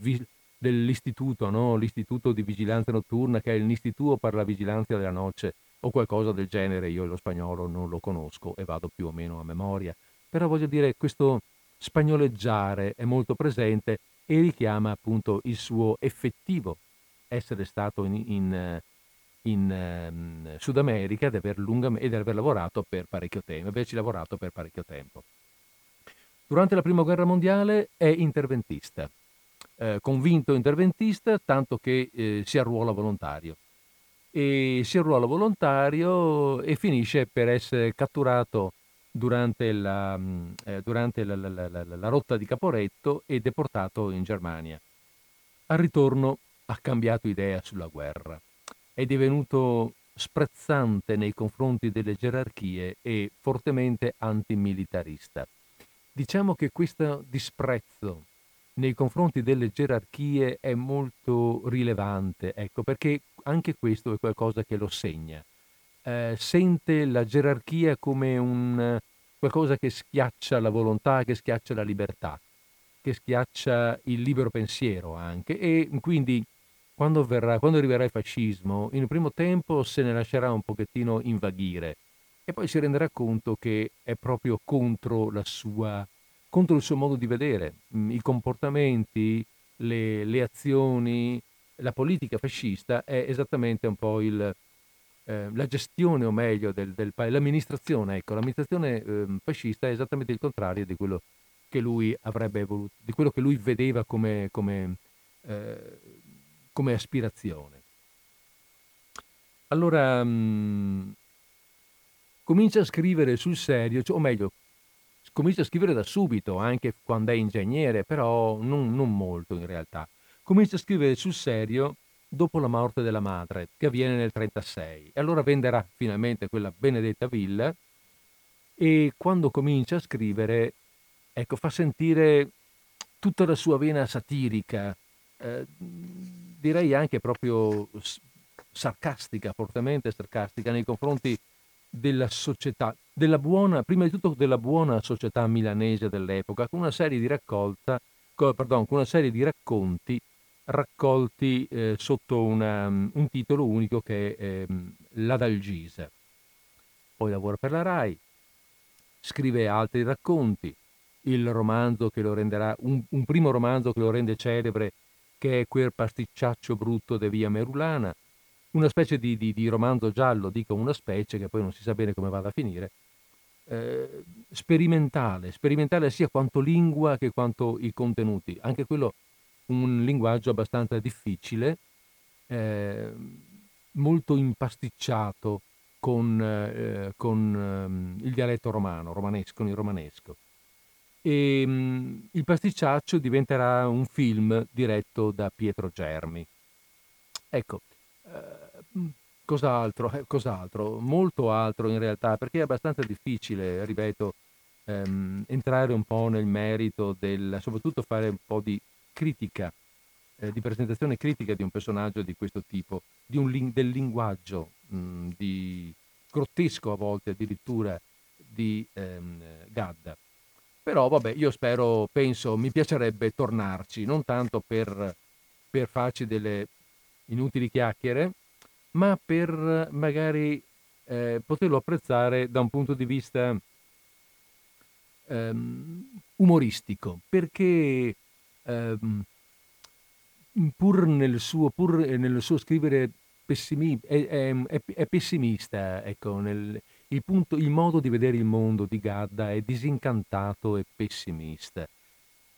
dell'istituto, no? l'istituto di vigilanza notturna, che è l'Istituto per la vigilanza della noce, o qualcosa del genere, io lo spagnolo non lo conosco e vado più o meno a memoria, però voglio dire questo spagnoleggiare è molto presente e richiama appunto il suo effettivo essere stato in, in, in um, Sud America ed aver, lunga, ed aver lavorato per parecchio tempo, averci lavorato per parecchio tempo. Durante la Prima Guerra Mondiale è interventista, eh, convinto interventista, tanto che eh, si arruola volontario e si arruola volontario e finisce per essere catturato durante la, mm, eh, durante la, la, la rotta di Caporetto e deportato in Germania. Al ritorno ha cambiato idea sulla guerra, è divenuto sprezzante nei confronti delle gerarchie e fortemente antimilitarista. diciamo che questo disprezzo nei confronti delle gerarchie è molto rilevante, ecco, perché anche questo è qualcosa che lo segna. Eh, sente la gerarchia come un, qualcosa che schiaccia la volontà, che schiaccia la libertà, che schiaccia il libero pensiero anche e quindi quando, verrà, quando arriverà il fascismo, in un primo tempo se ne lascerà un pochettino invaghire e poi si renderà conto che è proprio contro sua contro il suo modo di vedere, mm, i comportamenti, le, le azioni, la politica fascista è esattamente un po' il, eh, la gestione, o meglio, del, del l'amministrazione, ecco, l'amministrazione eh, fascista è esattamente il contrario di quello che lui avrebbe voluto, di quello che lui vedeva come, come, eh, come aspirazione. Allora, mh, mm, comincia a scrivere sul serio, cioè, o meglio, comincia a scrivere da subito, anche quando è ingegnere, però non, non molto in realtà. Comincia a scrivere sul serio dopo la morte della madre, che avviene nel 1936. E allora venderà finalmente quella benedetta villa e quando comincia a scrivere, ecco, fa sentire tutta la sua vena satirica, eh, direi anche proprio sarcastica, fortemente sarcastica nei confronti della società, della buona, prima di tutto della buona società milanese dell'epoca, con una serie di raccolta, pardon, con una serie di racconti raccolti eh, sotto una, un titolo unico che è eh, L'Adalgisa. Poi lavora per la RAI, scrive altri racconti, il romanzo che lo renderà, un, un primo romanzo che lo rende celebre, che è Quel pasticciaccio brutto de Via Merulana, una specie di, di, di, romanzo giallo, dico una specie che poi non si sa bene come vada a finire, eh, sperimentale, sperimentale sia quanto lingua che quanto i contenuti, anche quello un linguaggio abbastanza difficile, eh, molto impasticciato con, eh, con eh, il dialetto romano, romanesco, con il romanesco. E mh, mm, il pasticciaccio diventerà un film diretto da Pietro Germi. Ecco, Ehm, cos'altro? Eh, cos'altro? Molto altro in realtà, perché è abbastanza difficile, ripeto, ehm, entrare un po' nel merito del, soprattutto fare un po' di critica, eh, di presentazione critica di un personaggio di questo tipo, di un, del linguaggio, mh, di grottesco a volte addirittura di ehm, Gadda. Però vabbè, io spero, penso, mi piacerebbe tornarci, non tanto per, per farci delle inutili chiacchiere, ma per magari eh, poterlo apprezzare da un punto di vista ehm, umoristico, perché ehm, pur, nel suo, pur nel suo scrivere pessimi, è, è, è, pessimista, ecco, nel, il, punto, il modo di vedere il mondo di Gadda è disincantato e pessimista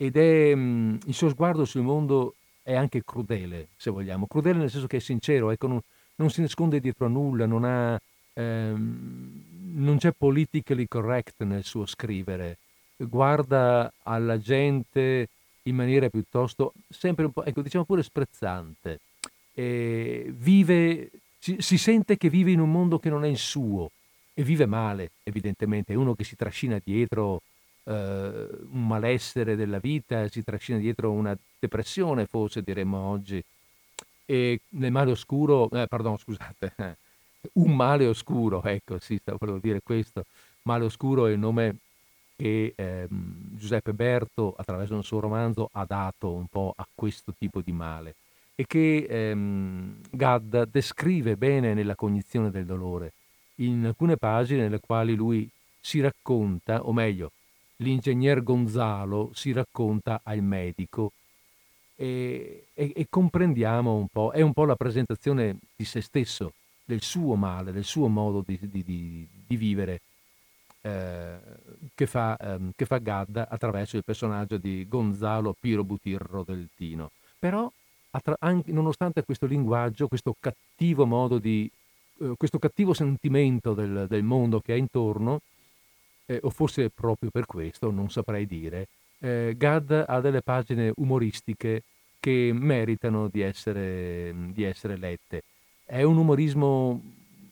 ed è mh, il suo sguardo sul mondo è anche crudele, se vogliamo. Crudele nel senso che è sincero, ecco, non, non si nasconde dietro a nulla, non, ha, ehm, non c'è politically correct nel suo scrivere. Guarda alla gente in maniera piuttosto, sempre un po', ecco, diciamo pure sprezzante. E vive, si, si sente che vive in un mondo che non è il suo e vive male, evidentemente. È uno che si trascina dietro eh, un malessere della vita, si trascina dietro una depressione, forse diremmo oggi. E nel male oscuro, eh, pardon, scusate, [LAUGHS] un male oscuro, ecco, sì, volevo dire questo. Male oscuro è il nome che eh, Giuseppe Berto, attraverso un suo romanzo, ha dato un po' a questo tipo di male e che ehm, Gadda descrive bene nella cognizione del dolore, in alcune pagine nelle quali lui si racconta, o meglio, l'ingegner Gonzalo si racconta al medico e, e, e, comprendiamo un po', è un po' la presentazione di se stesso, del suo male, del suo modo di, di, di, di vivere che, fa, ehm, che, fa, Gadda attraverso il personaggio di Gonzalo Piro Butirro del Tino. Però, attra- anche, nonostante questo linguaggio, questo cattivo modo di, eh, questo cattivo sentimento del, del mondo che ha intorno, eh, o forse proprio per questo, non saprei dire, eh, Gad ha delle pagine umoristiche che meritano di essere, di essere lette. È un umorismo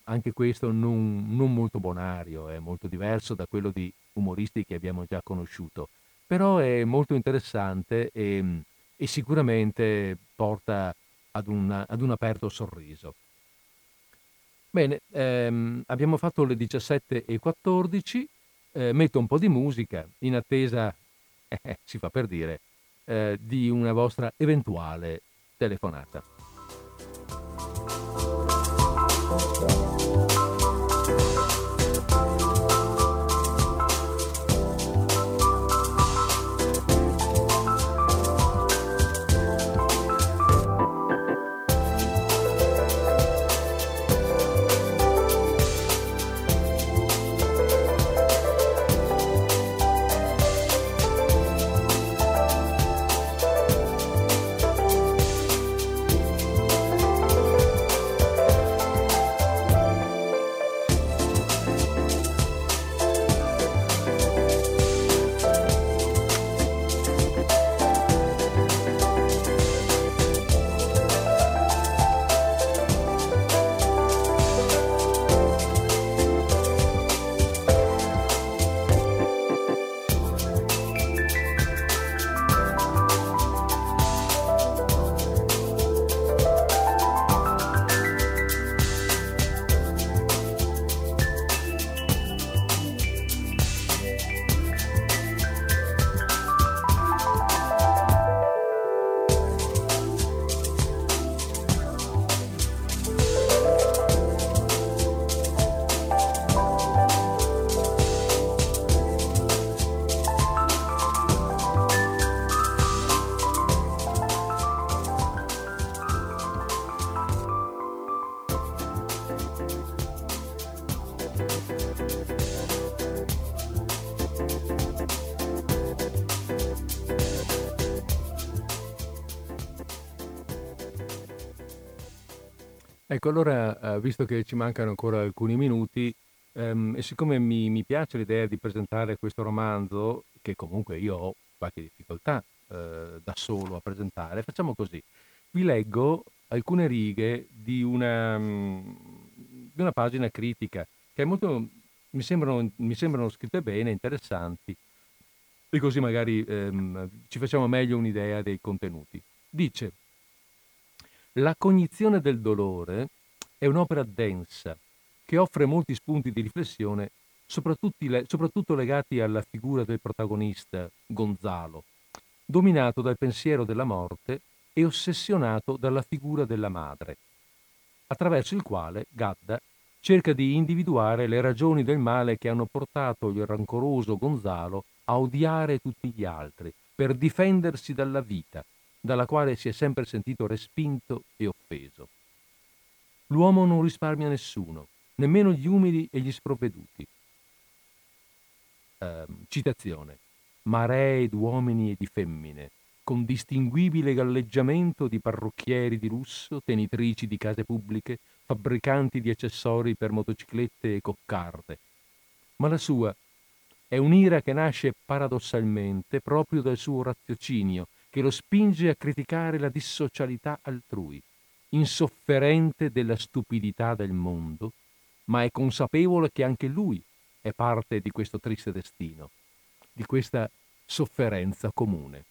anche questo non, non, molto bonario, è molto diverso da quello di umoristi che abbiamo già conosciuto, però è molto interessante e, e sicuramente porta ad, una, ad, un aperto sorriso. Bene, ehm, abbiamo fatto le 17.14, eh, metto un po' di musica in attesa, eh, [LAUGHS] si fa per dire, eh, di una vostra eventuale telefonata. Ecco, allora, eh, visto che ci mancano ancora alcuni minuti, ehm, e siccome mi, mi piace l'idea di presentare questo romanzo, che comunque io ho qualche difficoltà eh, da solo a presentare, facciamo così. Vi leggo alcune righe di una, mm, di una pagina critica che molto, mi, sembrano, mi sembrano scritte bene, interessanti, e così magari ehm, ci facciamo meglio un'idea dei contenuti. Dice, la cognizione del dolore è un'opera densa che offre molti spunti di riflessione, soprattutto legati alla figura del protagonista, Gonzalo, dominato dal pensiero della morte e ossessionato dalla figura della madre, attraverso il quale Gadda cerca di individuare le ragioni del male che hanno portato il rancoroso Gonzalo a odiare tutti gli altri per difendersi dalla vita dalla quale si è sempre sentito respinto e offeso. L'uomo non risparmia nessuno, nemmeno gli umili e gli sprovveduti. Eh, citazione. Maree d'uomini e di femmine, con distinguibile galleggiamento di parrucchieri di lusso, tenitrici di case pubbliche, fabbricanti di accessori per motociclette e coccarde. Ma la sua è un'ira che nasce paradossalmente proprio dal suo raziocinio che lo spinge a criticare la dissocialità altrui, insofferente della stupidità del mondo, ma è consapevole che anche lui è parte di questo triste destino, di questa sofferenza comune.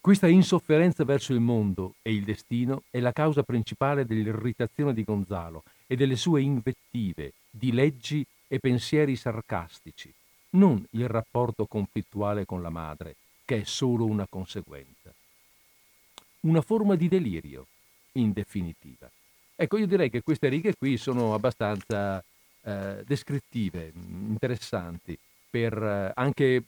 Questa insofferenza verso il mondo e il destino è la causa principale dell'irritazione di Gonzalo e delle sue invettive, di leggi e pensieri sarcastici, non il rapporto conflittuale con la madre, che è solo una conseguenza. Una forma di delirio, in definitiva. Ecco, io direi che queste righe qui sono abbastanza eh, descrittive, interessanti, per eh, anche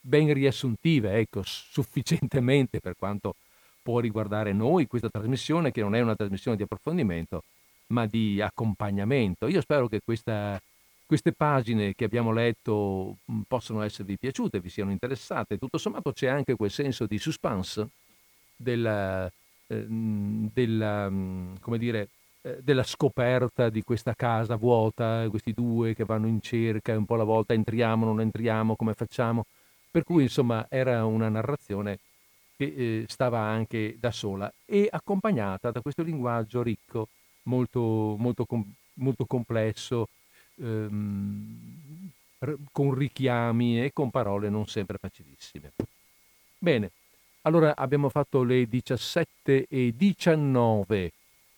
ben riassuntive, ecco, sufficientemente per quanto può riguardare noi questa trasmissione, che non è una trasmissione di approfondimento, ma di accompagnamento. Io spero che questa queste pagine che abbiamo letto mhmm, possono esservi piaciute, vi siano interessate. Tutto sommato c'è anche quel senso di suspense della, eh, della, dire, della scoperta di questa casa vuota, questi due che vanno in cerca, un po' alla volta entriamo, non entriamo, come facciamo. Per cui insomma era una narrazione che eh, stava anche da sola e accompagnata da questo linguaggio ricco molto, molto, molto complesso, ehm, con richiami e con parole non sempre facilissime. Bene, allora abbiamo fatto le 17 e 19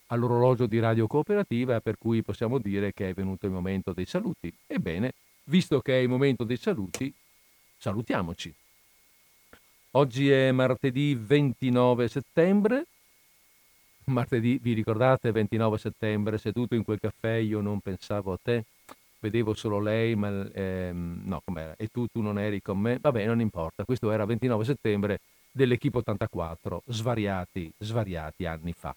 all'orologio di Radio Cooperativa, per cui possiamo dire che è venuto il momento dei saluti. Ebbene, visto che è il momento dei saluti, salutiamoci. Oggi è martedì 29 settembre. Martedì, vi ricordate, 29 settembre, seduto in quel caffè, io non pensavo a te, vedevo solo lei, ma ehm, no, com'era? E tu, tu non eri con me? Vabbè, non importa, questo era 29 settembre dell'Equipo 84, svariati, svariati anni fa.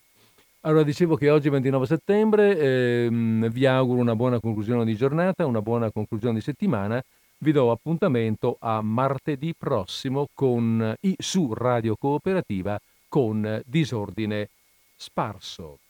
Allora, dicevo che oggi è 29 settembre, ehm, vi auguro una buona conclusione di giornata, una buona conclusione di settimana. Vi do appuntamento a martedì prossimo con, su Radio Cooperativa con Disordine Sparso.